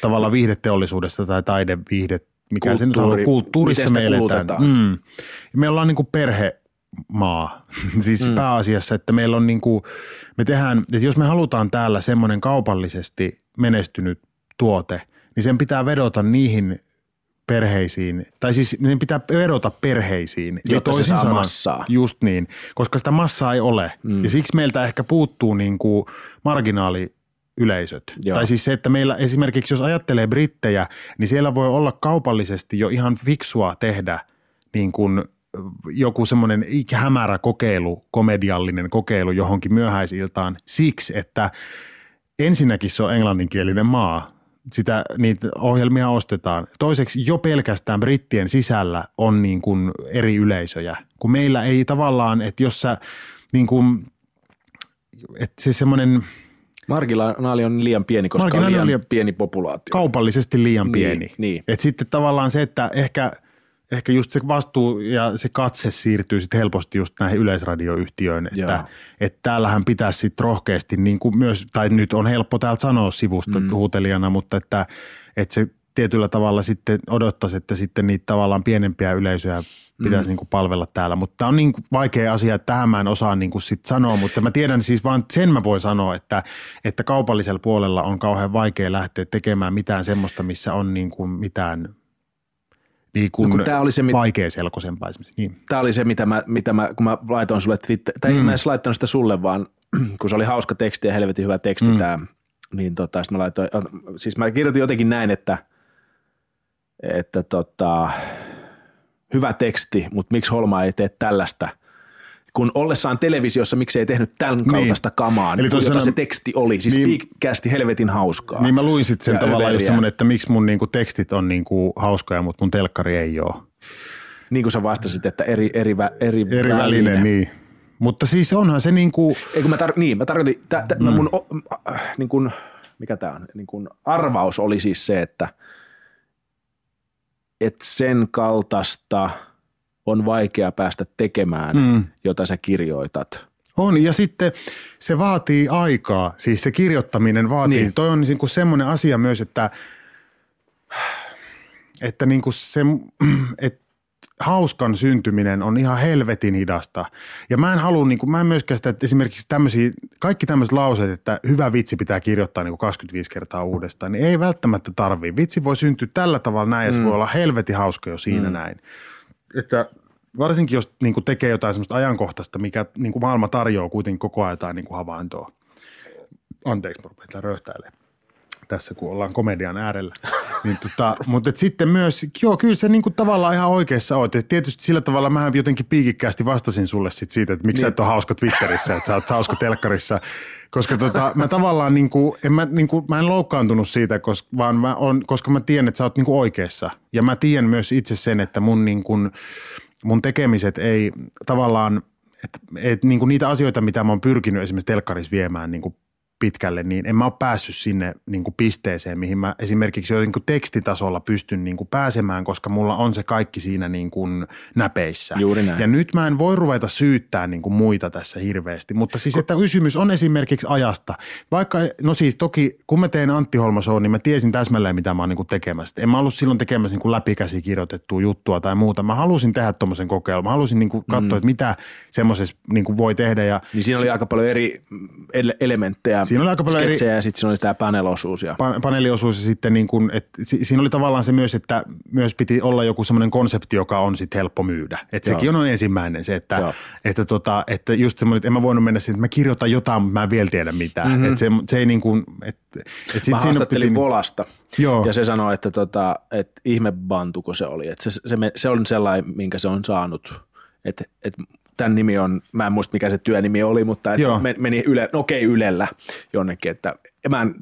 tavallaan viihdeteollisuudessa tai taideviihde, mikä se nyt on, Kulttuuri, kulttuurissa me eletään. Mm. Ja me ollaan niin kuin perhemaa, siis mm. pääasiassa, että meillä on niin kuin, me tehdään, että jos me halutaan täällä semmoinen kaupallisesti menestynyt tuote, niin sen pitää vedota niihin perheisiin, tai siis ne pitää vedota perheisiin. Jotta se toisin saa sanoen- massaa. Just niin, koska sitä massaa ei ole. Mm. Ja siksi meiltä ehkä puuttuu niin kuin marginaaliyleisöt. Joo. Tai siis se, että meillä esimerkiksi jos ajattelee brittejä, niin siellä voi olla kaupallisesti jo ihan fiksua tehdä niin kuin joku semmoinen hämärä kokeilu, komediallinen kokeilu johonkin myöhäisiltaan siksi, että ensinnäkin se on englanninkielinen maa, sitä, niitä ohjelmia ostetaan. Toiseksi jo pelkästään brittien sisällä on niin kuin eri yleisöjä, kun meillä ei tavallaan, että jos sä niin kuin, että se semmoinen – Marginaali on liian pieni, koska on liian, liian pieni populaatio. Kaupallisesti liian Niin, pieni. niin. Et sitten tavallaan se, että ehkä, ehkä just se vastuu ja se katse siirtyy sitten helposti just näihin yleisradioyhtiöihin, että, Joo. että täällähän pitäisi sitten rohkeasti niin kuin myös, tai nyt on helppo täältä sanoa sivusta mm. huutelijana, mutta että, että se tietyllä tavalla sitten odottaisi, että sitten niitä tavallaan pienempiä yleisöjä pitäisi mm. niin kuin palvella täällä. Mutta tämä on niin kuin vaikea asia, että tähän mä en osaa niin kuin sit sanoa, mutta mä tiedän siis vaan sen mä voin sanoa, että, että kaupallisella puolella on kauhean vaikea lähteä tekemään mitään semmoista, missä on niin kuin mitään niin kuin No kun tää oli se, mit- vaikea selkoisempaa esimerkiksi. Niin. Tämä oli se, mitä mä, mitä mä, kun mä laitoin sulle Twitter, tai mm. mä en edes laittanut sitä sulle, vaan kun se oli hauska teksti ja helvetin hyvä teksti mm. tämä, niin tota, sit mä laitoin, siis mä kirjoitin jotenkin näin, että, että tota, hyvä teksti, mutta miksi Holma ei tee tällaista, kun ollessaan televisiossa, miksi ei tehnyt tämän kaltaista kamaa, Eli niin, toisin jota se teksti oli. Siis niin- niin, Speakcasti helvetin hauskaa. Niin mä luin sitten sen Ja tavallaan just överiä. semmoinen, että miksi mun niinku tekstit on niinku hauskoja, mutta mun telkkari ei ole. Niin kuin sä vastasit, että eri, eri, eri, Eri väline, niin. Mutta siis onhan se niinku, Ei kun mä, tar- niin, mä tarkoitin, tä, tä, mm. mun, o, äh, niin kun, mikä tää on, niin kun arvaus oli siis se, että et sen kaltaista on vaikea päästä tekemään, mm. jota sä kirjoitat. On, ja sitten se vaatii aikaa, siis se kirjoittaminen vaatii. Niin. Toi on niin kuin semmoinen asia myös, että, että niin kuin se, että hauskan syntyminen on ihan helvetin hidasta. Ja mä en halua, niin kuin, mä en myöskään sitä, että esimerkiksi tämmöisiä, kaikki tämmöiset lauseet, että hyvä vitsi pitää kirjoittaa niin kuin 25 kertaa uudestaan, niin ei välttämättä tarvii. Vitsi voi syntyä tällä tavalla näin, ja se voi olla helvetin hauska jo siinä mm. näin. Että varsinkin jos niin kuin tekee jotain semmoista ajankohtaista, mikä niin kuin maailma tarjoaa kuitenkin koko ajan jotain niin kuin havaintoa. Anteeksi, mä rupean röhtäilemään tässä, kun ollaan komedian äärellä. niin tota, mutta et sitten myös, joo, kyllä se niinku tavallaan ihan oikeassa oot. Et tietysti sillä tavalla mä jotenkin piikikkäästi vastasin sulle sit siitä, että miksi niin. sä et ole hauska Twitterissä, että sä oot hauska telkkarissa. Koska tota, mä tavallaan niinku, en mä, niinku, mä en loukkaantunut siitä, koska, vaan mä on, koska mä tiedän, että sä oot niinku oikeassa. Ja mä tiedän myös itse sen, että mun, niinku, mun tekemiset ei tavallaan, että et, niinku niitä asioita, mitä mä oon pyrkinyt esimerkiksi telkkarissa viemään niinku pitkälle, niin en mä ole päässyt sinne niin kuin pisteeseen, mihin mä esimerkiksi jo niin kuin tekstitasolla pystyn niin kuin pääsemään, koska mulla on se kaikki siinä niin kuin näpeissä. Juuri näin. Ja nyt mä en voi ruveta syyttää niin kuin muita tässä hirveästi, mutta siis että kysymys on esimerkiksi ajasta. Vaikka, no siis toki kun mä tein Antti Holma Show, niin mä tiesin täsmälleen mitä mä oon niin kuin tekemässä. En mä ollut silloin tekemässä niin kuin läpikäsi kirjoitettua juttua tai muuta. Mä halusin tehdä tuommoisen kokeilun. Mä halusin niin kuin katsoa, mm. että mitä semmoisessa niin kuin voi tehdä ja Niin siinä oli aika paljon eri ele- elementtejä, Siinä oli aika paljon eri- sketsejä ja sitten siinä oli tämä panelosuus. Ja... pan- paneeliosuus ja sitten niin kuin, että si- siinä oli tavallaan se myös, että myös piti olla joku semmoinen konsepti, joka on sitten helppo myydä. Että Joo. sekin on ensimmäinen se, että, Joo. että, tota, että just semmoinen, että en mä voinut mennä siihen, että mä kirjoitan jotain, mutta mä en vielä tiedä mitään. Mm-hmm. Että se, se ei niin kuin, että, että sit Mä siinä haastattelin piti, Volasta Joo. ja se sanoi, että, tota, että ihme bantuko se oli. Että se, se, me- se on sellainen, minkä se on saanut. Että, että tämän nimi on, mä en muista mikä se työnimi oli, mutta että men- meni yle, no okei Ylellä jonnekin, että mä en,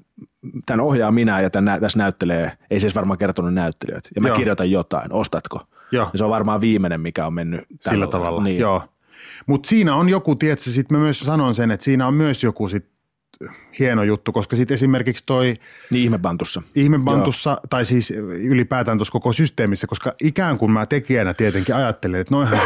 tämän ohjaa minä ja tämän, tässä näyttelee, ei edes varmaan kertonut näyttelijöitä. Ja mä Joo. kirjoitan jotain, ostatko? Joo. Ja se on varmaan viimeinen, mikä on mennyt tällä sillä tavalla. Niin. Joo. Mutta siinä on joku, tiedätkö, sitten mä myös sanon sen, että siinä on myös joku sit hieno juttu, koska sitten esimerkiksi toi Niin ihmebantussa. ihmebantussa tai siis ylipäätään tuossa koko systeemissä, koska ikään kuin mä tekijänä tietenkin ajattelen, että noinhan se,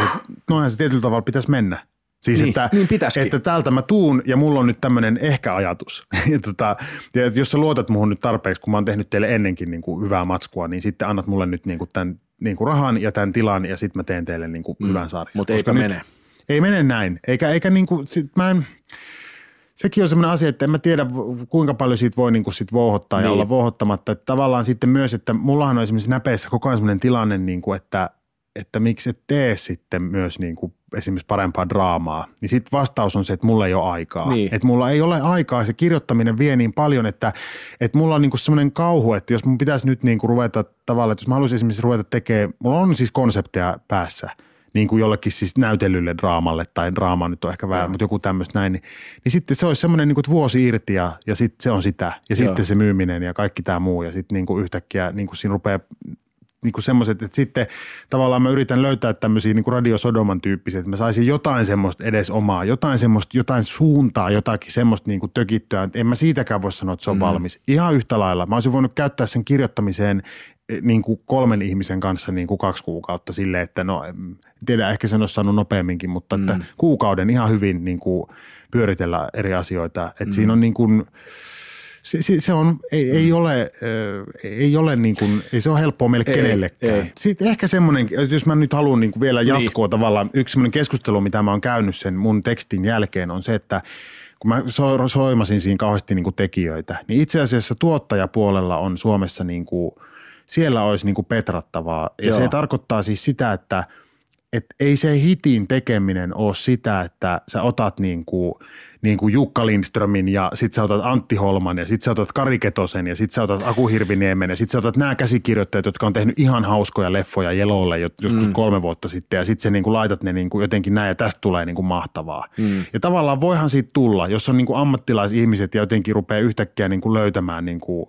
noinhan se tietyllä tavalla pitäisi mennä. Siis Niin, että, niin pitäisikin. että täältä mä tuun ja mulla on nyt tämmöinen ehkä ajatus. ja, tota, ja jos sä luotat muhun nyt tarpeeksi, kun mä oon tehnyt teille ennenkin niin kuin hyvää matskua, niin sitten annat mulle nyt niin kuin tämän niin kuin rahan ja tämän tilan ja sitten mä teen teille niin kuin hyvän sarjan. Mutta eipä nyt- mene. Ei mene näin. Eikä, eikä niin kuin, sit mä en, sekin on semmoinen asia, että en mä tiedä kuinka paljon siitä voi niin kuin sit vouhottaa niin. ja olla vouhottamatta. Että tavallaan sitten myös, että mullahan on esimerkiksi näpeissä koko ajan semmoinen tilanne, niin kuin, että, että miksi et tee sitten myös niin kuin esimerkiksi parempaa draamaa. Niin sitten vastaus on se, että mulla ei ole aikaa. Niin. Että mulla ei ole aikaa, se kirjoittaminen vie niin paljon, että, että mulla on niin kuin semmoinen kauhu, että jos mun pitäisi nyt niin kuin ruveta tavallaan, että jos mä haluaisin esimerkiksi ruveta tekemään, mulla on siis konsepteja päässä, niin kuin jollekin siis näytellylle draamalle, tai draama nyt on ehkä väärä, mutta joku tämmöistä näin, niin, niin sitten se olisi semmoinen niin kuin, vuosi irti ja, ja sitten se on sitä. Ja Joo. sitten se myyminen ja kaikki tämä muu ja sitten niin kuin yhtäkkiä niin kuin siinä rupeaa niin kuin semmoiset, että sitten tavallaan mä yritän löytää tämmöisiä niin kuin radiosodoman tyyppisiä, että mä saisin jotain semmoista edes omaa, jotain semmoista, jotain suuntaa, jotakin semmoista niin kuin tökittyä. En mä siitäkään voi sanoa, että se on mm. valmis. Ihan yhtä lailla. Mä olisin voinut käyttää sen kirjoittamiseen niin kuin kolmen ihmisen kanssa niin kuin kaksi kuukautta silleen, että no tiedä, ehkä sen olisi saanut nopeamminkin, mutta että kuukauden ihan hyvin niin kuin pyöritellä eri asioita. Että mm. siinä on niin kuin, se, se, se on, ei, ei ole, ö, ei ole niin kuin, ei se ole helppoa meille Ei, kenellekään. ei. Sitten ehkä semmoinen, jos mä nyt haluan niin kuin vielä jatkoa niin. tavallaan, yksi semmoinen keskustelu, mitä mä oon käynyt sen mun tekstin jälkeen on se, että kun mä so, soimasin siinä kauheasti niin kuin tekijöitä, niin itse asiassa tuottajapuolella on Suomessa niin kuin, siellä olisi niin kuin petrattavaa. Ja Joo. se tarkoittaa siis sitä, että et ei se hitin tekeminen ole sitä, että sä otat niin kuin, niin kuin Jukka Lindströmin ja sit sä otat Antti Holman ja sit sä otat Kari Ketosen ja sit sä otat Aku Hirviniemen ja sit sä otat nämä käsikirjoittajat, jotka on tehnyt ihan hauskoja leffoja Jelolle jo- joskus mm. kolme vuotta sitten ja sit sä niin kuin laitat ne niin kuin jotenkin näin ja tästä tulee niin kuin mahtavaa. Mm. Ja tavallaan voihan siitä tulla, jos on niin kuin ammattilaisihmiset ja jotenkin rupeaa yhtäkkiä niin kuin löytämään niin kuin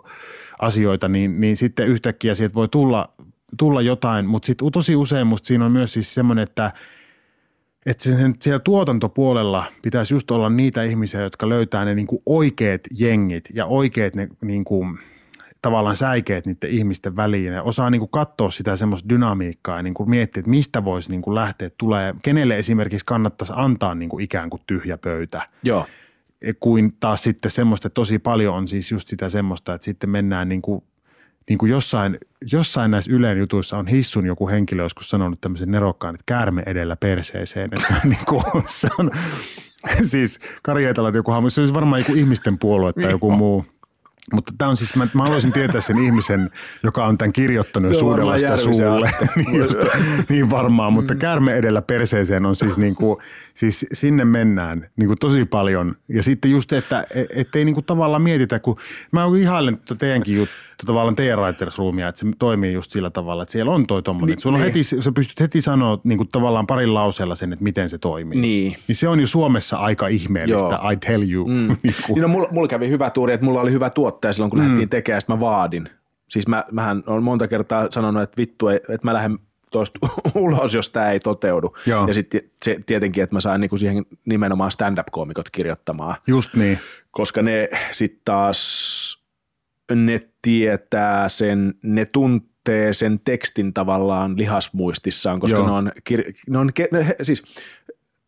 asioita, niin, niin sitten yhtäkkiä sieltä voi tulla, tulla jotain, mutta sitten tosi usein musta siinä on myös siis semmoinen, että että sen, siellä tuotantopuolella pitäisi just olla niitä ihmisiä, jotka löytää ne niinku oikeat jengit ja oikeat ne niinku, tavallaan säikeet niiden ihmisten väliin. Ja osaa niinku katsoa sitä semmoista dynamiikkaa ja niinku miettiä, että mistä voisi niinku lähteä tulee, kenelle esimerkiksi kannattaisi antaa niinku ikään kuin tyhjä pöytä. Joo. Kuin taas sitten semmoista, että tosi paljon on siis just sitä semmoista, että sitten mennään niin kuin, niin kuin jossain, jossain näissä Ylen jutuissa on hissun joku henkilö joskus sanonut tämmöisen nerokkaan, että käärme edellä perseeseen. Että se on, niin kuin, se on siis Kari Eetalan joku hahmo, se olisi varmaan joku ihmisten puolue tai joku muu. Mutta tämä on siis, mä, mä haluaisin tietää sen ihmisen, joka on tämän kirjoittanut suudella varmaan sitä suulle. Niin, just, niin varmaan, mutta käärme edellä perseeseen on siis, niin kuin, siis sinne mennään niin kuin tosi paljon. Ja sitten just, että et ei niin kuin tavallaan mietitä, kun mä ihailen teidänkin juttu, tavallaan teidän writers roomia, että se toimii just sillä tavalla, että siellä on toi tommonen. Niin, sulla on niin. heti, sä pystyt heti sanoa niin kuin tavallaan parin lauseella sen, että miten se toimii. Niin. Niin se on jo Suomessa aika ihmeellistä, Joo. I tell you. Mm. niin kuin. Niin no, mulla, mulla kävi hyvä tuuri, että mulla oli hyvä tuottaja silloin, kun mm. lähdettiin tekemään, mä vaadin. Siis mä, mähän olen monta kertaa sanonut, että vittu, ei, että mä lähden tuosta ulos, jos tämä ei toteudu. Joo. Ja sitten se, tietenkin, että mä sain niinku siihen nimenomaan stand-up-koomikot kirjoittamaan, Just niin. koska ne sitten taas, ne tietää sen, ne tuntee sen tekstin tavallaan lihasmuistissaan, koska Joo. ne on, kir- ne on ke- ne, he- siis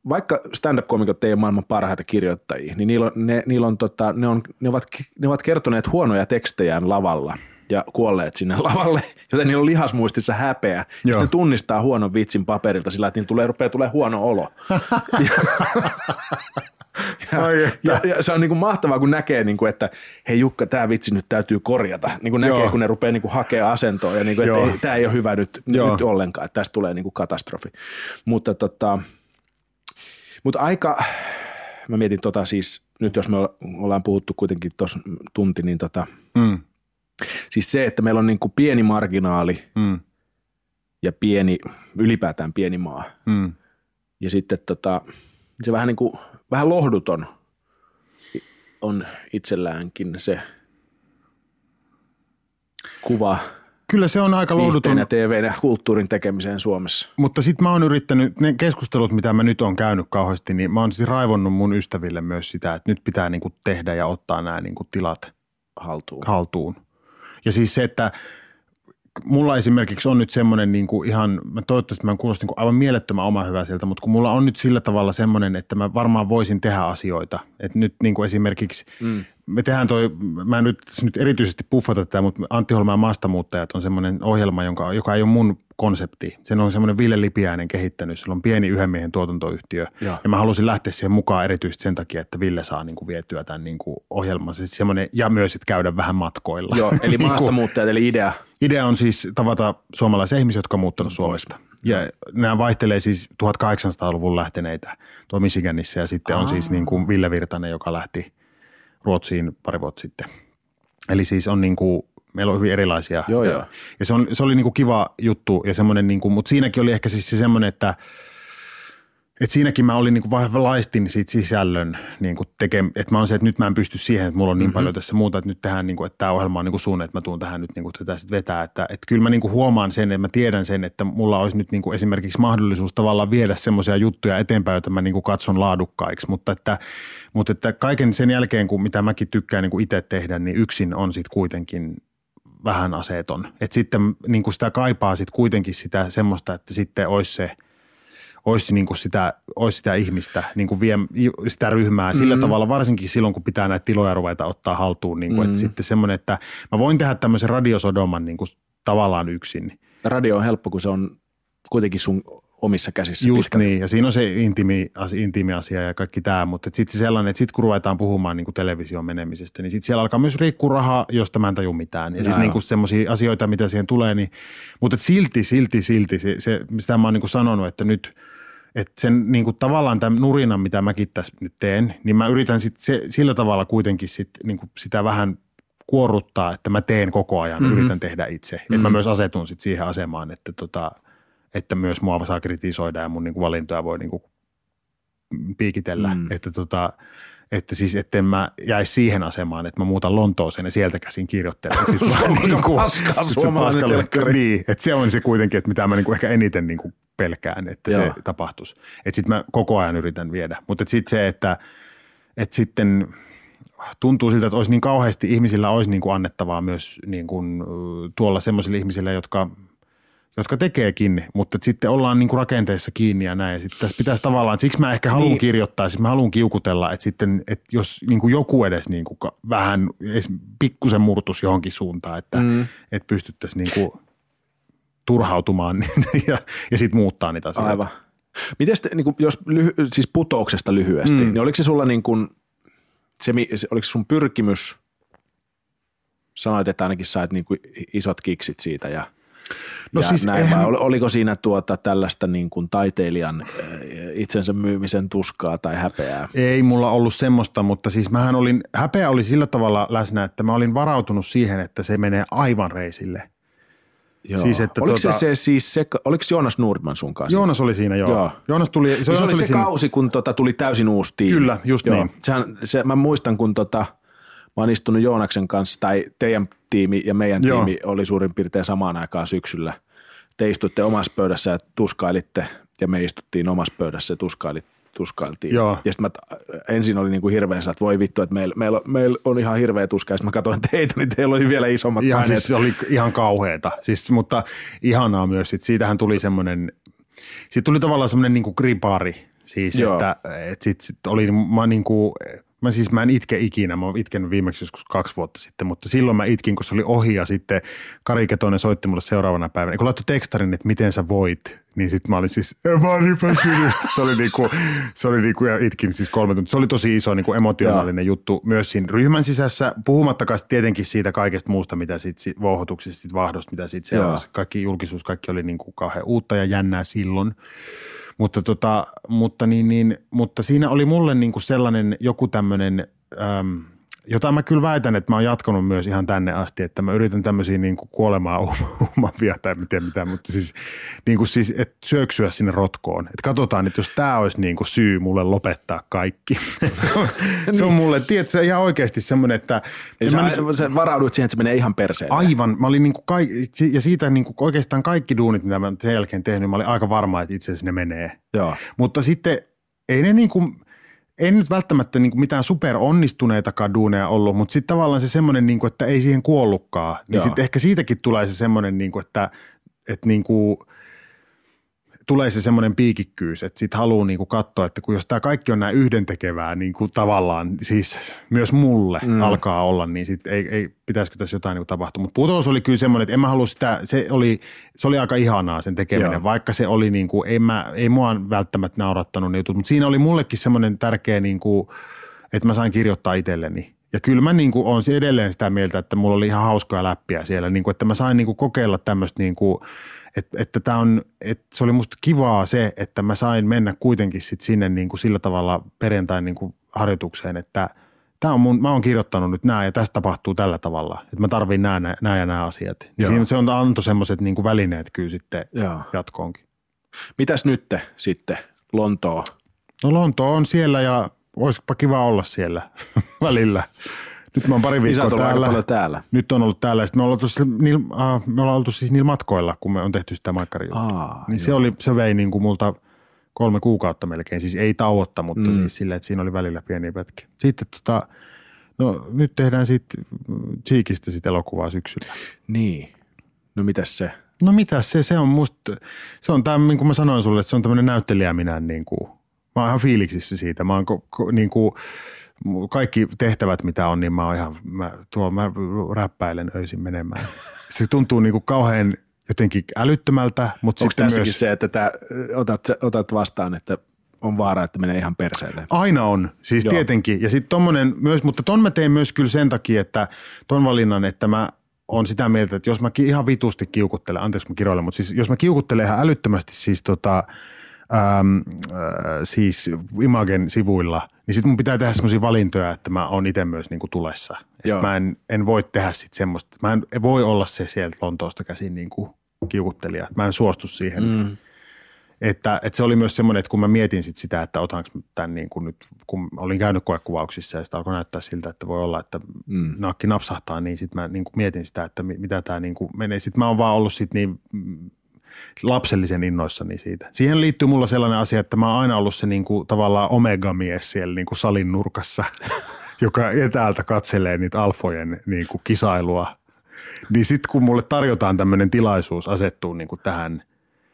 vaikka stand-up-komikot ei ole maailman parhaita kirjoittajia, niin niillä on, ne, niillä on, tota, ne, on, ne, ovat, ne ovat kertoneet huonoja tekstejään lavalla ja kuolleet sinne lavalle, joten niillä on lihasmuistissa häpeä. Ja Joo. sitten tunnistaa huonon vitsin paperilta sillä, että niillä tulee, rupeaa tulee huono olo. ja, Ai että. ja, ja, se on niin kuin mahtavaa, kun näkee, niin kuin, että hei Jukka, tämä vitsi nyt täytyy korjata. Niin kuin näkee, Joo. kun ne rupeaa niin kuin hakea asentoa ja niin kuin, että ei, tämä ei ole hyvä nyt, Joo. nyt ollenkaan, että tästä tulee niin kuin katastrofi. Mutta, tota, mutta aika, mä mietin tota siis, nyt jos me ollaan puhuttu kuitenkin tuossa tunti, niin tota, Mm. Siis se, että meillä on niin kuin pieni marginaali Mm. ja pieni, ylipäätään pieni maa. Mm. Ja sitten tota, se vähän niin kuin, vähän lohduton on itselläänkin se kuva Kyllä se on aika lohduton, ja TVn ja kulttuurin tekemiseen Suomessa. mutta sitten mä oon yrittänyt, ne keskustelut, mitä mä nyt oon käynyt kauheasti, niin mä oon siis raivonnut mun ystäville myös sitä, että nyt pitää niinku tehdä ja ottaa nämä niinku tilat haltuun. haltuun. Ja siis se, että mulla esimerkiksi on nyt semmoinen niin kuin ihan, mä toivottavasti mä en kuulosta niin kuin aivan mielettömän oma hyvä sieltä, mutta kun mulla on nyt sillä tavalla semmoinen, että mä varmaan voisin tehdä asioita. Että nyt niin kuin esimerkiksi, mm. me tehdään toi, mä en nyt, nyt erityisesti puffata tätä, mutta Antti Holma ja maastamuuttajat on semmoinen ohjelma, jonka, joka ei ole mun konsepti. Sen on semmoinen Ville Lipiäinen kehittänyt. Sillä on pieni yhden miehen tuotantoyhtiö. Joo. Ja mä halusin lähteä siihen mukaan erityisesti sen takia, että Ville saa niin kuin vietyä tämän niin kuin ohjelman. Siis semmoinen, ja myös, että käydä vähän matkoilla. Joo, eli Niin kuin- maastamuuttajat, eli idea. Idea on siis tavata suomalaisia ihmisiä, jotka on muuttanut Suomesta. Ja nämä vaihtelee siis 1800-luvun lähteneitä tuo Michiganissa ja sitten on siis niin kuin Ville Virtanen, joka lähti Ruotsiin pari vuotta sitten. Eli siis on niin kuin Meillä on hyvin erilaisia. Joo, ja, joo. ja se, on, se oli niin kuin kiva juttu ja semmoinen, niin kuin, mutta siinäkin oli ehkä siis se semmoinen, että et siinäkin mä olin niin kuin laistin siitä sisällön niin kuin teke, että mä on se, että nyt mä en pysty siihen, että mulla on niin mm-hmm. paljon tässä muuta, että nyt tehdään, niin kuin, että tämä ohjelma on niin kuin sun, että mä tuun tähän nyt niin kuin tätä sit vetää. Että, että kyllä mä niin kuin huomaan sen, että mä tiedän sen, että mulla olisi nyt niin kuin esimerkiksi mahdollisuus tavallaan viedä semmoisia juttuja eteenpäin, joita mä niin kuin katson laadukkaiksi, mutta että, mutta että kaiken sen jälkeen, kun mitä mäkin tykkään niin kuin itse tehdä, niin yksin on sitten kuitenkin vähän aseeton. Että sitten niin kuin sitä kaipaa sitten kuitenkin sitä semmoista, että sitten olisi se – olisi, niin kuin sitä, olisi sitä ihmistä, niin kuin vie, sitä ryhmää sillä mm. tavalla, varsinkin silloin, kun pitää näitä tiloja ruveta ottaa haltuun. Niin kuin, mm. että sitten semmoinen, että mä voin tehdä tämmöisen radiosodoman niin kuin tavallaan yksin. Radio on helppo, kun se on kuitenkin sun omissa käsissä. Just pitkälti. niin, ja siinä on se intiimi, intiimi asia ja kaikki tämä, mutta sitten sellainen, että sitten kun ruvetaan puhumaan niin kuin television menemisestä, niin sitten siellä alkaa myös riikkua rahaa, josta mä en taju mitään. Ja sitten niin semmoisia asioita, mitä siihen tulee, niin, mutta silti, silti, silti, se, se, sitä mä oon niin kuin sanonut, että nyt – että sen niin kuin tavallaan tämän nurinan, mitä mäkin tässä nyt teen, niin mä yritän sit se, sillä tavalla kuitenkin sit, niin kuin sitä vähän kuorruttaa, että mä teen koko ajan, mm-hmm. yritän tehdä itse. Mm-hmm. Että mä myös asetun sit siihen asemaan, että, tota, että myös mua saa kritisoida ja mun niin kuin valintoja voi niin kuin piikitellä. Mm. Että tota, että siis etten mä jäisi siihen asemaan, että mä muutan Lontooseen ja sieltä käsin kirjoittelen. Sitten niin kuin, paskaa suomalainen Niin, että se on se kuitenkin, että mitä mä niin kuin ehkä eniten niin kuin pelkään, että Joo. se tapahtuisi. Että sitten mä koko ajan yritän viedä. Mutta sitten se, että, että sitten tuntuu siltä, että olisi niin kauheasti ihmisillä olisi niin kuin annettavaa myös niin kuin tuolla semmoisille ihmisille, jotka, jotka tekeekin, mutta sitten ollaan niin kuin rakenteessa kiinni ja näin. Sitten tässä pitäisi tavallaan, siksi mä ehkä haluan niin. kirjoittaa, siis mä haluan kiukutella, että sitten, että jos niin kuin joku edes niin kuin vähän, pikkusen murtus johonkin suuntaan, että, mm. että pystyttäisiin niin kuin turhautumaan ja, ja sitten muuttaa niitä asioita. Aivan. Miten sitten, niin jos lyhy, siis putouksesta lyhyesti, mm. niin oliko se sulla niin kuin, se, oliko sun pyrkimys, sanoit, että ainakin sait niin kuin isot kiksit siitä ja, no ja siis näin, eihän... oliko siinä tuota tällaista niin kuin taiteilijan äh, itsensä myymisen tuskaa tai häpeää? Ei mulla ollut semmoista, mutta siis mähän olin, häpeä oli sillä tavalla läsnä, että mä olin varautunut siihen, että se menee aivan reisille – Joo. Siis, että oliko tuota, se, se siis se, oliko Joonas Nordman sun kanssa? Joonas oli siinä, joo. joo. Joonas tuli, se, Joonas se oli se siinä. kausi, kun tota, tuli täysin uusi tiimi. Kyllä, just joo. niin. Sehän, se, mä muistan, kun tota, oon istunut Joonaksen kanssa, tai teidän tiimi ja meidän joo. tiimi oli suurin piirtein samaan aikaan syksyllä. Te istuitte omassa pöydässä ja tuskailitte, ja me istuttiin omassa pöydässä ja tuskailitte tuskailtiin. Joo. Ja sitten ensin oli niinku hirveän että voi vittu, että meillä, meillä, meillä on ihan hirveä tuska. Ja sitten mä katsoin teitä, niin teillä oli vielä isommat ihan, paineet. Siis se oli ihan kauheata. Siis, mutta ihanaa myös. Sit siitähän tuli semmoinen, siitä tuli tavallaan semmoinen niinku gripaari. Siis, Joo. että et sit, sit oli, mä niinku, Mä siis mä en itke ikinä, mä oon itkenyt viimeksi joskus kaksi vuotta sitten, mutta silloin mä itkin, kun se oli ohi ja sitten Kari Ketonen soitti mulle seuraavana päivänä. Kun laittoi tekstarin, että miten sä voit, niin sitten mä olin siis, mä olin Se oli niinku, se oli niinku, ja itkin siis kolme tuntia. Se oli tosi iso niinku emotionaalinen ja. juttu myös siinä ryhmän sisässä, puhumattakaan tietenkin siitä kaikesta muusta, mitä sitten vouhotuksista, sit vahdosta, mitä sitten seurasi. Kaikki julkisuus, kaikki oli niinku kauhean uutta ja jännää silloin. Mutta, tota, mutta, niin, niin, mutta siinä oli mulle niinku sellainen joku tämmöinen, jota mä kyllä väitän, että mä oon jatkanut myös ihan tänne asti, että mä yritän tämmöisiä niin kuin kuolemaa umavia tai miten mitään, mutta siis, niin kuin siis että syöksyä sinne rotkoon. Että katsotaan, että jos tämä olisi niin kuin syy mulle lopettaa kaikki. se, on, se on niin. mulle, tiedätkö, ihan oikeasti semmoinen, että... Ja sä, mä, sä varaudut siihen, että se menee ihan perseen. Aivan. Mä olin niin kuin kaik, ja siitä niin kuin oikeastaan kaikki duunit, mitä mä sen jälkeen tehnyt, mä olin aika varma, että itse asiassa ne menee. Joo. Mutta sitten ei ne niin kuin – ei nyt välttämättä niin kuin mitään super onnistuneita duuneja ollut, mutta sitten tavallaan se semmoinen, niin kuin, että ei siihen kuollutkaan. Niin sitten ehkä siitäkin tulee se semmoinen, niin kuin, että, että niin kuin – tulee se semmoinen piikikkyys, että sitten haluaa niinku katsoa, että kun jos tämä kaikki on näin yhdentekevää niin kuin tavallaan, siis myös mulle mm. alkaa olla, niin sitten ei, ei, pitäisikö tässä jotain niin tapahtua. Mutta putous oli kyllä semmoinen, että en mä halua sitä, se oli, se oli aika ihanaa sen tekeminen, Joo. vaikka se oli niin kuin, ei, mä, ei mua välttämättä naurattanut ne jutut, mutta siinä oli mullekin semmoinen tärkeä, niin kuin, että mä sain kirjoittaa itselleni. Ja kyllä mä niin kuin olen edelleen sitä mieltä, että mulla oli ihan hauskoja läppiä siellä, niin kuin, että mä sain niin kuin kokeilla tämmöistä niin kuin, että, että tää on, että se oli musta kivaa se, että mä sain mennä kuitenkin sit sinne niin kuin sillä tavalla perjantain niin kuin harjoitukseen, että tämä on mun, mä oon kirjoittanut nyt nämä ja tästä tapahtuu tällä tavalla, että mä tarviin nämä, nämä ja nämä asiat. Niin siinä se on anto semmoiset niin välineet kyllä sitten Joo. jatkoonkin. Mitäs nyt sitten Lontoo? No Lonto on siellä ja olisipa kiva olla siellä välillä. Nyt mä oon pari viikkoa on ollut aika täällä. täällä. Nyt on ollut täällä. Sitten me ollaan, sillä- niillä, äh, me ollaan oltu siis niillä matkoilla, kun me on tehty sitä maikkarijutusta. Aa, niin se, oli, se vei niin kuin multa kolme kuukautta melkein. Siis ei tauotta, mutta mm. siis silleen, että siinä oli välillä pieniä pätkiä. Sitten tota, no nyt tehdään sitten Cheekistä sit elokuvaa syksyllä. Niin. No mitäs se? No mitä se, se on musta, se on tämä, niin kuin mä sanoin sulle, että se on tämmöinen näyttelijä minä niin kuin, mä oon ihan fiiliksissä siitä. Mä oon ko, ko, niin kuin, kaikki tehtävät, mitä on, niin mä oon ihan, mä, tuo, mä räppäilen öisin menemään. Se tuntuu niin kuin kauhean jotenkin älyttömältä, mutta Onko sitten tässäkin myös... se, että tää, otat, otat vastaan, että on vaara, että menee ihan perseelle? Aina on, siis Joo. Tietenkin. Ja sitten tommonen myös, mutta ton mä teen myös kyllä sen takia, että ton valinnan, että mä on sitä mieltä, että jos mä ihan vitusti kiukuttelen, anteeksi mä kiroilen, mutta siis jos mä kiukuttelen ihan älyttömästi siis tota, äm, äh, siis Imagen sivuilla, niin sitten mun pitää tehdä semmoisia valintoja, että mä oon itse myös niinku tulessa. Et mä en, en voi tehdä sit semmoista, mä en voi olla se sieltä Lontoosta käsin niinku kiukuttelija. Mä en suostu siihen. Mm. Että, että se oli myös semmoinen, että kun mä mietin sit sitä, että otanko mä tämän niin kuin nyt, kun olin käynyt koekuvauksissa ja sitä alkoi näyttää siltä, että voi olla, että mm. nakki napsahtaa, niin sitten mä niin kuin mietin sitä, että mi- mitä tämä niin kuin menee. Sitten mä oon vaan ollut sit niin lapsellisen innoissani siitä. Siihen liittyy mulla sellainen asia, että mä oon aina ollut se niin kuin, tavallaan omega-mies siellä niin kuin salin nurkassa, joka etäältä katselee niitä alfojen niin kuin kisailua. Niin sitten kun mulle tarjotaan tämmöinen tilaisuus asettua niin kuin tähän –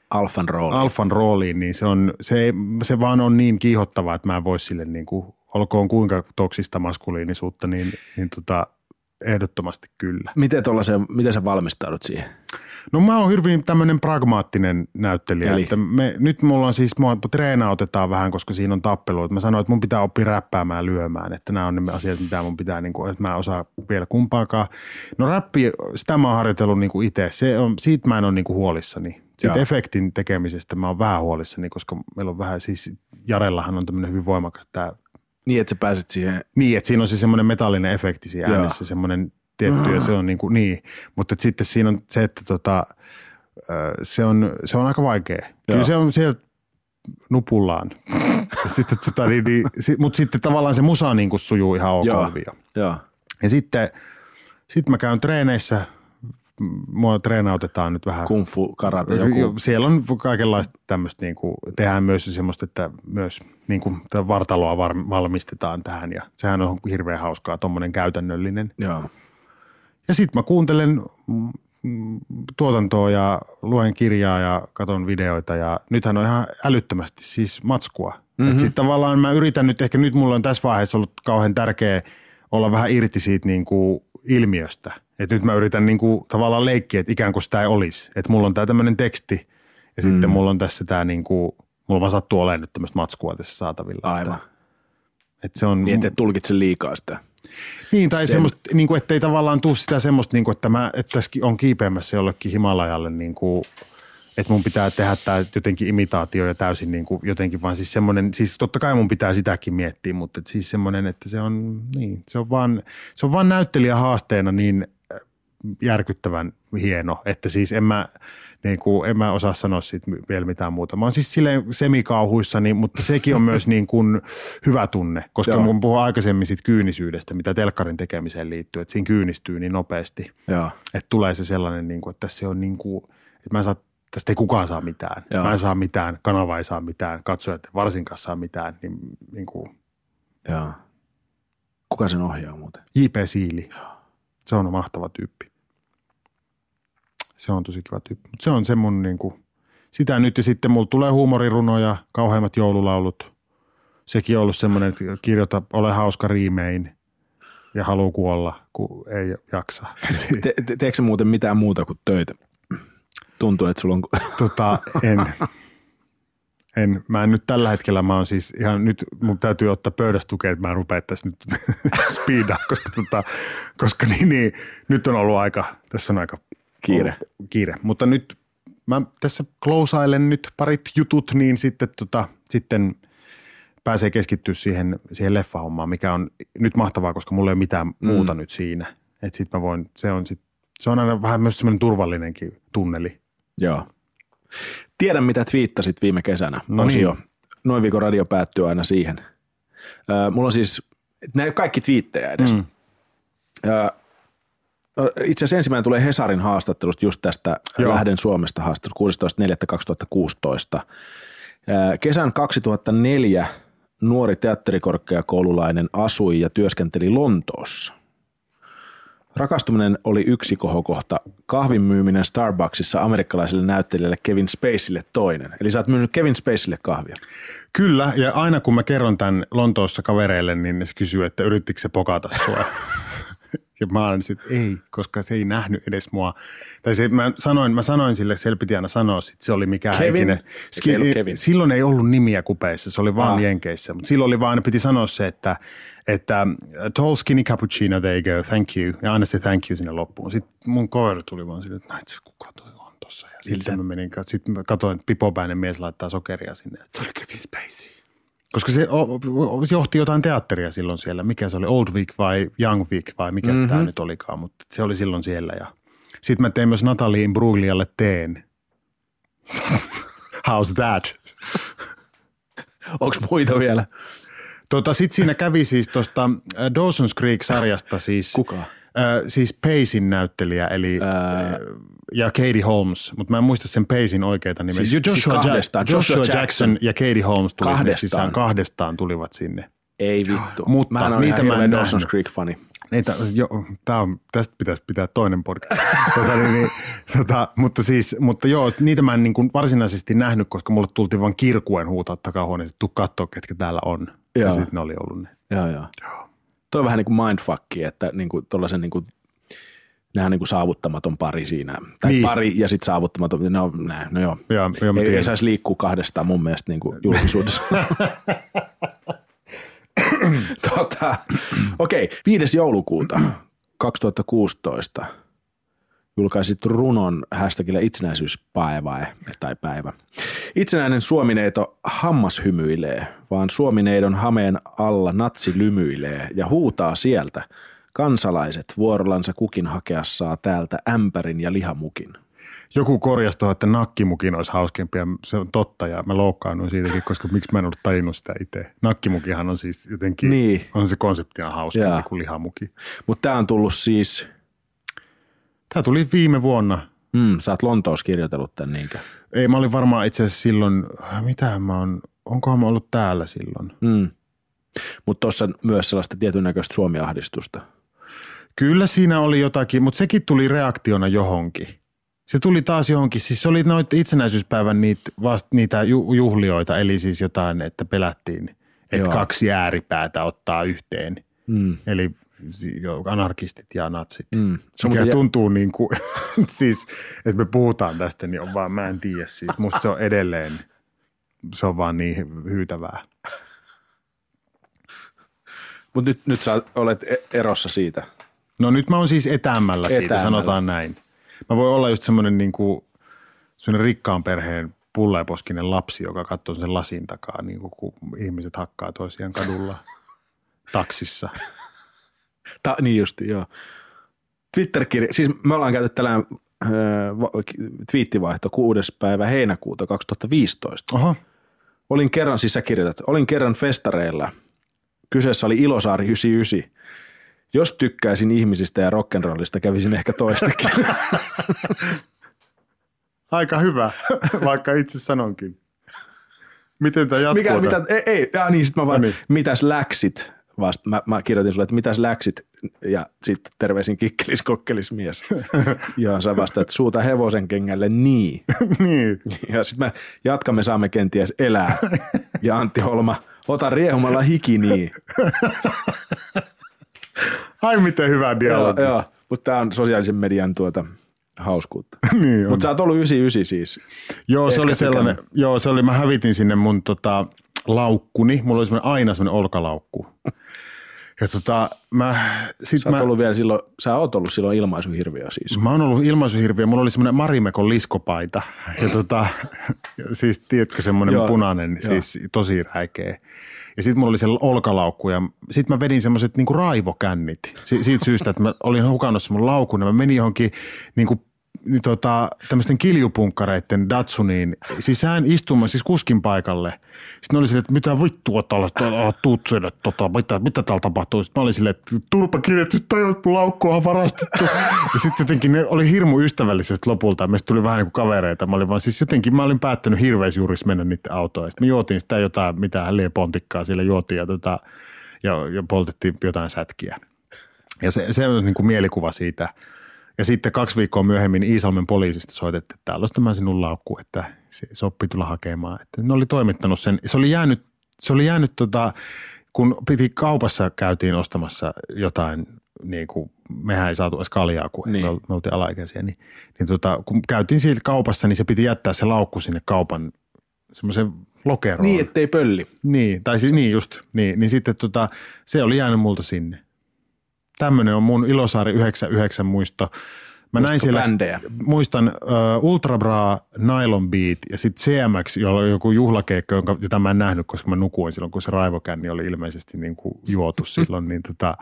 Alfan rooli. alfan rooliin, niin se, on, se, ei- se vaan on niin kiihottavaa, että mä en voi sille niin kuin, olkoon kuinka toksista maskuliinisuutta, niin, niin tota, ehdottomasti kyllä. miten, miten sä valmistaudut siihen? No mä oon hyvin tämmöinen pragmaattinen näyttelijä, Eli? että me, nyt mulla on siis, mua treenautetaan vähän, koska siinä on tappelu. Että mä sanoin, että mun pitää oppia räppäämään ja lyömään, että nämä on ne asiat, mitä mun pitää, niin kuin, että mä en osaa vielä kumpaakaan. No räppi, sitä mä oon harjoitellut niin kuin itse, se on, siitä mä en ole niin kuin huolissani. Sitten Joo. efektin tekemisestä mä oon vähän huolissani, koska meillä on vähän siis, Jarellahan on tämmöinen hyvin voimakas tämä Niin, että sä pääset siihen. niin, että siinä on se semmoinen metallinen efekti siinä Joo. äänessä, semmoinen tietty, ja se on niin, kuin, niin. mutta sitten siinä on se, että tota, se, on, se on aika vaikea. Kyllä se on sieltä nupullaan. Sitten, tota, niin, niin, si, mutta sitten tavallaan se musa niin kuin sujuu ihan ok Joo. Joo. Ja sitten sit mä käyn treeneissä, mua treenautetaan nyt vähän. Kung fu, karate, Jo, joku. Siellä on kaikenlaista tämmöistä, niin kuin, tehdään myös semmoista, että myös niin kuin, vartaloa var, valmistetaan tähän ja sehän on hirveän hauskaa, tuommoinen käytännöllinen. Joo. Ja sitten mä kuuntelen mm, mm, tuotantoa ja luen kirjaa ja katon videoita ja nythän on ihan älyttömästi siis matskua. Mm-hmm. Sitten tavallaan mä yritän nyt, ehkä nyt mulla on tässä vaiheessa ollut kauhean tärkeä olla vähän irti siitä niin kuin ilmiöstä. Et nyt mä yritän niin kuin tavallaan leikkiä, että ikään kuin sitä ei olisi. Että mulla on tää tämmöinen teksti ja mm. sitten mulla on tässä tämä niin kuin, mulla vaan sattuu olemaan nyt tämmöistä matskua tässä saatavilla. Aivan. Että, että se on, Niin, ettei tulkitse liikaa sitä. Niin, tai Sen- semmoista, niin kuin, ettei tavallaan tuu sitä semmoista, niin kuin, että mä että tässä on kiipeämässä jollekin Himalajalle, niin kuin, että mun pitää tehdä tämä jotenkin imitaatio ja täysin niin kuin, jotenkin vaan siis semmoinen, siis totta kai mun pitää sitäkin miettiä, mutta että siis semmoinen, että se on, niin, se on vaan, se on vaan näyttelijä haasteena niin äh, järkyttävän hieno, että siis en mä, niin kuin, en mä osaa sanoa siitä vielä mitään muuta. Mä oon siis silleen semikauhuissani, mutta sekin on myös niin kuin hyvä tunne, koska Joo. mun puhun aikaisemmin siitä kyynisyydestä, mitä telkkarin tekemiseen liittyy, että siinä kyynistyy niin nopeasti, Joo. että tulee se sellainen, niin kuin, että tässä on niin kuin, että mä en saa, tästä ei kukaan saa mitään. Joo. Mä en saa mitään, kanava ei saa mitään, katsojat varsinkaan saa mitään, niin, niin kuin Joo. Kuka sen ohjaa muuten? J.P. Siili, se on mahtava tyyppi. Se on tosi kiva tyyppi. Mut se on se mun niin kuin, sitä nyt ja sitten mulla tulee huumorirunoja, kauheimmat joululaulut. Sekin on ollut semmoinen, että kirjoita, ole hauska riimein ja haluu kuolla, kun ei jaksa. Te, te, teekö muuten mitään muuta kuin töitä? Tuntuu, että sulla on... tota, en, en, mä en nyt tällä hetkellä, mä oon siis ihan nyt, mun täytyy ottaa pöydästä tukea, että mä en rupea tässä nyt speedaa, koska, tota, koska niin, niin, nyt on ollut aika, tässä on aika Kiire. ollut kiire. Mutta nyt mä tässä klousailen nyt parit jutut, niin sitten, tota, sitten pääsee keskittyä siihen, siihen leffahommaan, mikä on nyt mahtavaa, koska mulla ei ole mitään mm. muuta nyt siinä. Että sit mä voin, se on sit, se on aina vähän myös semmoinen turvallinenkin tunneli. Joo. Tiedän, mitä twiittasit viime kesänä. No Osio. Niin. Noin viikon radio päättyy aina siihen. Öö, mulla on siis, nämä ei ole kaikki twiittejä edes. Mm. Öö, itse asiassa ensimmäinen tulee Hesarin haastattelusta just tästä Joo. Lähden Suomesta haastattelusta 16.4.2016. Kesän 2004 nuori teatterikorkeakoululainen asui ja työskenteli Lontoossa. Rakastuminen oli yksi kohokohta, kahvin myyminen Starbucksissa amerikkalaiselle näyttelijälle Kevin Spacelle toinen. Eli sä oot myynyt Kevin Spacelle kahvia. Kyllä, ja aina kun mä kerron tämän Lontoossa kavereille, niin ne kysyy, että yrittikö se pokata sua. Ja mä olin että ei, koska se ei nähnyt edes mua. Tai se, mä, sanoin, mä sanoin sille, se piti aina sanoa, että se oli mikään Kevin. Ski, ei Kevin. Silloin ei ollut nimiä kupeissa, se oli vaan ah. jenkeissä. Mutta silloin oli vaan, piti sanoa se, että, että tall skinny cappuccino, there you go, thank you. Ja aina se thank you sinne loppuun. Sitten mun kaveri tuli vaan sille, että näit kuka toi on tossa. Ja sitten mä menin, sitten mä katsoin, että pipopäinen mies laittaa sokeria sinne. Se oli Kevin Spacey. Koska se johti jotain teatteria silloin siellä. Mikä se oli, Old Week vai Young Week vai mikä mm-hmm. tämä nyt olikaan, mutta se oli silloin siellä. Ja sitten mä tein myös Natalie Bruglialle teen. How's that? Onko muita vielä? Tota, Sitten siinä kävi siis tuosta äh, Dawson's Creek-sarjasta siis. Kuka? Äh, siis Paisin näyttelijä, eli Ää... ja Katie Holmes, mutta mä en muista sen Paisin oikeita nimeä. Siis, Joshua, siis kahdestaan. Joshua, Joshua Jackson. ja Katie Holmes tulivat kahdestaan. sisään, kahdestaan tulivat sinne. Ei vittu. Mutta mä en niitä mä en Dawson's Creek-fani. Niitä, jo, tää on, tästä pitäisi pitää toinen podcast. tota, niin, niin, tota, mutta, siis, mutta joo, niitä mä en niin kuin varsinaisesti nähnyt, koska mulle tultiin vain kirkuen huutaa takahuoneeseen, että tuu katsoa, ketkä täällä on. Joo. Ja sitten ne oli ollut ne. Joo, joo. joo. Toi on vähän niin kuin mindfucki, että niin kuin tollaisen niin kuin nehän on niin kuin saavuttamaton pari siinä. Tai niin. pari ja sitten saavuttamaton, no, nää, no joo. Ja, joo ei, ei saisi liikkua kahdestaan mun mielestä niin kuin julkisuudessa. tota, Okei, okay, 5. joulukuuta 2016 julkaisit runon hashtagillä itsenäisyyspäivä tai päivä. Itsenäinen suomineito hammas hymyilee, vaan suomineidon hameen alla natsi lymyilee ja huutaa sieltä. Kansalaiset vuorollansa kukin hakea saa täältä ämpärin ja lihamukin. Joku korjasi tuohon, että nakkimukin olisi hauskempi ja se on totta ja mä loukkaannuin siitäkin, koska miksi mä en ollut tajunnut sitä itse. Nakkimukihan on siis jotenkin, niin. on se konseptina hauskempi Jaa. kuin lihamuki. Mutta tämä on tullut siis... Tämä tuli viime vuonna. Mm, sä oot Lontoossa kirjoitellut tämän niinkö? Ei, mä olin varmaan itse asiassa silloin, mitä mä oon, onkohan mä ollut täällä silloin? Mm. Mutta tuossa myös sellaista tietyn näköistä suomiahdistusta. Kyllä siinä oli jotakin, mutta sekin tuli reaktiona johonkin. Se tuli taas johonkin, siis se oli noita itsenäisyyspäivän niitä, vast, niitä juhlioita, eli siis jotain, että pelättiin, että Joo. kaksi ääripäätä ottaa yhteen. Mm. Eli anarkistit ja natsit. Mm. Se mikä muuten... tuntuu niin kuin, siis, että me puhutaan tästä, niin on vaan, mä en tiedä siis. Musta se on edelleen, se on vaan niin hyytävää. Mutta nyt, nyt sä olet e- erossa siitä. No nyt mä oon siis etäämällä, etäämällä. siitä, sanotaan näin. Mä voin olla just semmoinen niin kuin, semmoinen rikkaan perheen pulleposkinen lapsi, joka katsoo sen lasin takaa, niin kuin, kun ihmiset hakkaa toisiaan kadulla taksissa. Ta, niin just, joo. Twitter-kirja, siis me ollaan käytetty tällainen äh, twiittivaihto 6. päivä heinäkuuta 2015. Aha. Olin kerran, siis sä kirjoitat, olin kerran festareilla. Kyseessä oli Ilosaari 99. Jos tykkäisin ihmisistä ja rock'n'rollista, kävisin ehkä toistakin. Aika hyvä, vaikka itse sanonkin. Miten tämä jatkuu? Mikä, mitä, ei, ei ja niin, sit mä vaan, no niin. mitäs läksit? Vasta, mä, mä, kirjoitin sulle, että mitäs läksit, ja sitten terveisin kikkelis kokkelis mies. ja sä vasta, että suuta hevosen kengälle niin. niin. Ja sitten me jatkamme, saamme kenties elää. Ja Antti Holma, ota riehumalla hiki niin. Ai miten hyvä dialogi. Joo, joo. mutta tämä on sosiaalisen median tuota hauskuutta. niin Mutta sä oot ollut 99 siis. Joo, se oli sellainen, joo, se oli, mä hävitin sinne mun tota, laukkuni. Mulla oli semmoinen, aina semmoinen olkalaukku. Ja tota, mä, sit sä, mä, ollut vielä silloin, sä oot ollut silloin ilmaisuhirviö siis. Mä oon ollut ilmaisuhirviö. Mulla oli semmoinen Marimekon liskopaita. Ja tota, siis tiedätkö semmoinen punainen, siis tosi räikeä. Ja sitten mulla oli siellä olkalaukku ja sitten mä vedin semmoiset niinku raivokännit. Si- siitä syystä, että mä olin hukannut mun laukun ja mä menin johonkin niinku niin tota, tämmöisten kiljupunkkareiden Datsuniin sisään istumaan, siis kuskin paikalle. Sitten oli silleen, että mitä vittua täällä tuut sinne, tota, mitä, mitä täällä tapahtuu. Sitten mä olin silleen, että turpa mun laukku on varastettu. Ja sitten jotenkin ne oli hirmu ystävällisesti lopulta. Meistä tuli vähän niin kuin kavereita. Mä olin vaan siis jotenkin, mä olin päättänyt hirveisjuuriksi mennä niiden autoon. Sitten me juotiin sitä jotain, mitä pontikkaa siellä juotiin ja, tota, ja, ja poltettiin jotain sätkiä. Ja se, se on niin kuin mielikuva siitä – ja sitten kaksi viikkoa myöhemmin Iisalmen poliisista soitettiin, että täällä olisi tämä sinun laukku, että se soppi tulla hakemaan. Että ne oli toimittanut sen. Se oli jäänyt, se oli jäänyt tota, kun piti kaupassa käytiin ostamassa jotain, niin kuin, mehän ei saatu edes kaljaa, kun niin. me, me oltiin alaikäisiä, niin, niin tota, kun käytiin siitä kaupassa, niin se piti jättää se laukku sinne kaupan semmoisen lokeroon. Niin, ettei pölli. Niin, tai siis niin just, niin, niin sitten tota, se oli jäänyt multa sinne. Tämmöinen on mun Ilosaari 99 muisto. Mä näin siellä, bändejä. muistan uh, Ultra Bra, Nylon Beat ja sitten CMX, jolla oli joku juhlakeikko, jonka, jota mä en nähnyt, koska mä nukuin silloin, kun se raivokänni oli ilmeisesti niin kuin juotu silloin. niin tota,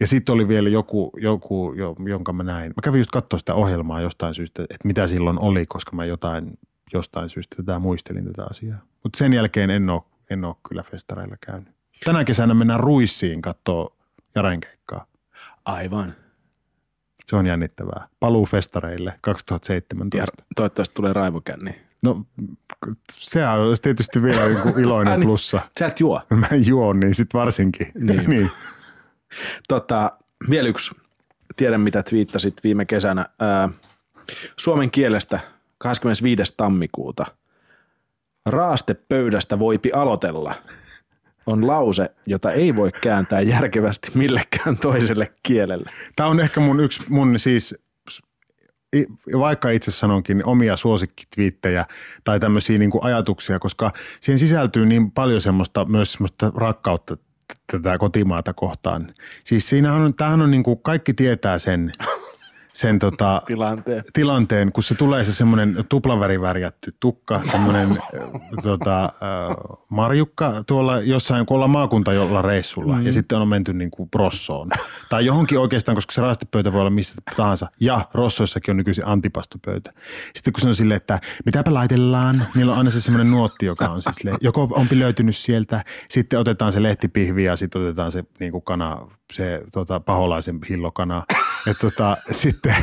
ja sitten oli vielä joku, joku, jonka mä näin. Mä kävin just katsoa sitä ohjelmaa jostain syystä, että mitä silloin oli, koska mä jotain, jostain syystä tätä muistelin tätä asiaa. Mutta sen jälkeen en ole, en ole kyllä festareilla käynyt. Tänä kesänä mennään Ruissiin katsoa Jaren keikkaa. Aivan. Se on jännittävää. Paluu festareille 2017. Ja toivottavasti tulee raivokänni. No se on tietysti vielä iloinen niin. plussa. Sä et juo. Mä en juo, niin sitten varsinkin. Niin. niin. Tota, vielä yksi tiedän, mitä twiittasit viime kesänä. Ää, suomen kielestä 25. tammikuuta. Raaste pöydästä voipi aloitella on lause, jota ei voi kääntää järkevästi millekään toiselle kielelle. Tämä on ehkä mun yksi, mun siis vaikka itse sanonkin omia suosikkitviittejä tai tämmöisiä niin kuin ajatuksia, koska siihen sisältyy niin paljon semmoista, myös semmoista rakkautta tätä kotimaata kohtaan. Siis siinä on, tämähän on niin kuin, kaikki tietää sen, sen tota, tilanteen. tilanteen, kun se tulee se semmoinen tuplavärivärjätty tukka, semmoinen tota, marjukka tuolla jossain, kun ollaan maakunta jolla reissulla mm. ja sitten on menty niin kuin Rossoon. tai johonkin oikeastaan, koska se raastepöytä voi olla missä tahansa. Ja Rossoissakin on nykyisin antipastopöytä. Sitten kun se on silleen, että mitäpä laitellaan, niillä on aina se semmoinen nuotti, joka on siis, joko onpi löytynyt sieltä, sitten otetaan se lehtipihvi ja sitten otetaan se niin kuin kana, se tota, paholaisen hillokana. Ja tota, sitten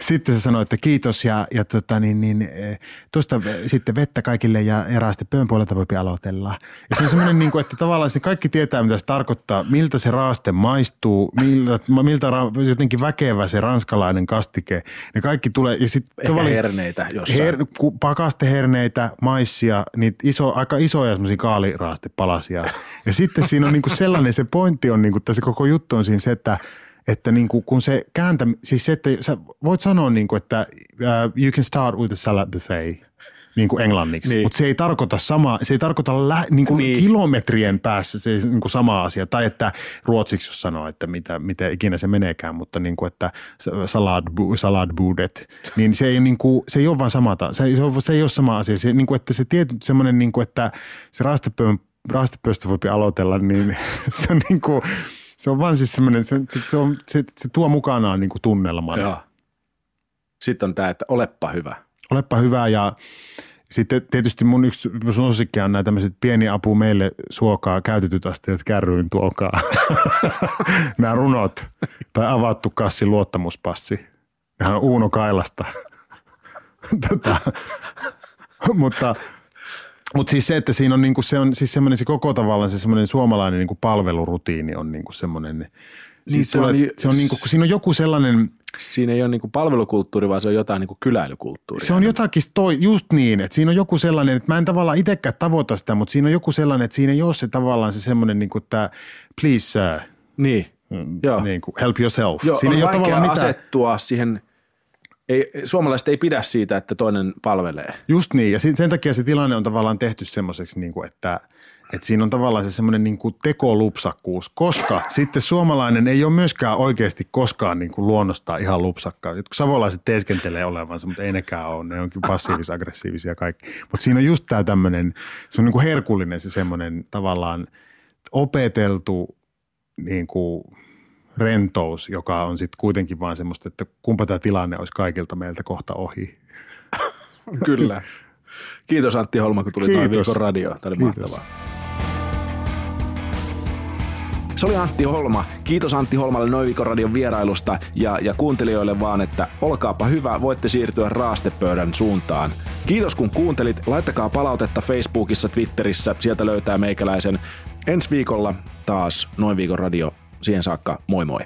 sitten se sanoi, että kiitos ja, ja tota, niin, niin, e, tuosta sitten vettä kaikille ja eräästi pöön puolelta voi aloitella. Ja se on semmoinen, niin kuin, että tavallaan se kaikki tietää, mitä se tarkoittaa, miltä se raaste maistuu, miltä, miltä jotenkin väkevä se ranskalainen kastike. Ne kaikki tulee. Ja sit, Ehkä herneitä jossain. Her, pakasteherneitä, maissia, niitä iso, aika isoja semmoisia kaaliraastepalasia. Ja sitten siinä on niin kuin sellainen, se pointti on, niin kuin, tässä koko juttu on siinä se, että – että niin kuin, kun se kääntä, siis se, että sä voit sanoa niin kuin, että uh, you can start with a salad buffet niin kuin englanniksi, niin. mutta se ei tarkoita sama, se ei tarkoita lä, niin kuin niin. kilometrien päässä se niin kuin sama asia. Tai että ruotsiksi jos sanoo, että mitä, miten ikinä se meneekään, mutta niin kuin, että salad, salad budet, niin se ei, niin kuin, se ei ole vaan sama, se ei, se ei ole sama asia. Se, niin kuin, että se tietty semmoinen, niin kuin, että se rastepöön rastepööstä voi aloitella, niin se on niin kuin, se on vaan siis semmoinen, se, se, se, on, se, se tuo mukanaan niin kuin tunnelman. Joo. Sitten on tämä, että olepa hyvä. Olepa hyvä ja sitten tietysti mun yksi suosikki on nämä tämmöiset pieni apu meille suokaa käytetyt asteet kärryyn tuokaa. nämä runot tai avattu kassi luottamuspassi. Nehän on Uuno Kailasta. tota, mutta mutta siis se, että siinä on, niinku, se on siis semmoinen se koko tavallaan se semmoinen suomalainen niinku palvelurutiini on niinku semmoinen. Niin se, on, se on niinku, siinä on joku sellainen. Siinä ei ole niinku palvelukulttuuri, vaan se on jotain niinku kyläilykulttuuria. Se on jotakin toi, just niin, että siinä on joku sellainen, että mä en tavallaan itsekään tavoita sitä, mutta siinä on joku sellainen, että siinä ei ole se tavallaan se semmoinen, niinku, että please sir. Niin. Mm, Joo. Niin kuin help yourself. Joo, siinä on ei ole tavallaan asettua siihen – ei, suomalaiset ei pidä siitä, että toinen palvelee. Just niin, ja sen takia se tilanne on tavallaan tehty semmoiseksi, niin kuin, että, että siinä on tavallaan se semmoinen niin kuin tekolupsakkuus, koska sitten suomalainen ei ole myöskään oikeasti koskaan niin kuin luonnostaan ihan lupsakkaa. Jotkut savolaiset teeskentelee olevansa, mutta ei nekään ole, ne onkin passiivis-aggressiivisia kaikki. Mutta siinä on just tämä tämmöinen, se on niin kuin herkullinen se semmoinen tavallaan – opeteltu niin kuin rentous, joka on sitten kuitenkin vaan semmoista, että kumpa tämä tilanne olisi kaikilta meiltä kohta ohi. Kyllä. Kiitos Antti Holma, kun tulit noin viikon radioon. Tämä oli Kiitos. mahtavaa. Se oli Antti Holma. Kiitos Antti Holmalle noin viikon radion vierailusta ja, ja kuuntelijoille vaan, että olkaapa hyvä, voitte siirtyä raastepöydän suuntaan. Kiitos kun kuuntelit. Laittakaa palautetta Facebookissa, Twitterissä, sieltä löytää meikäläisen. Ensi viikolla taas noin viikon radio. Siihen saakka, moi moi.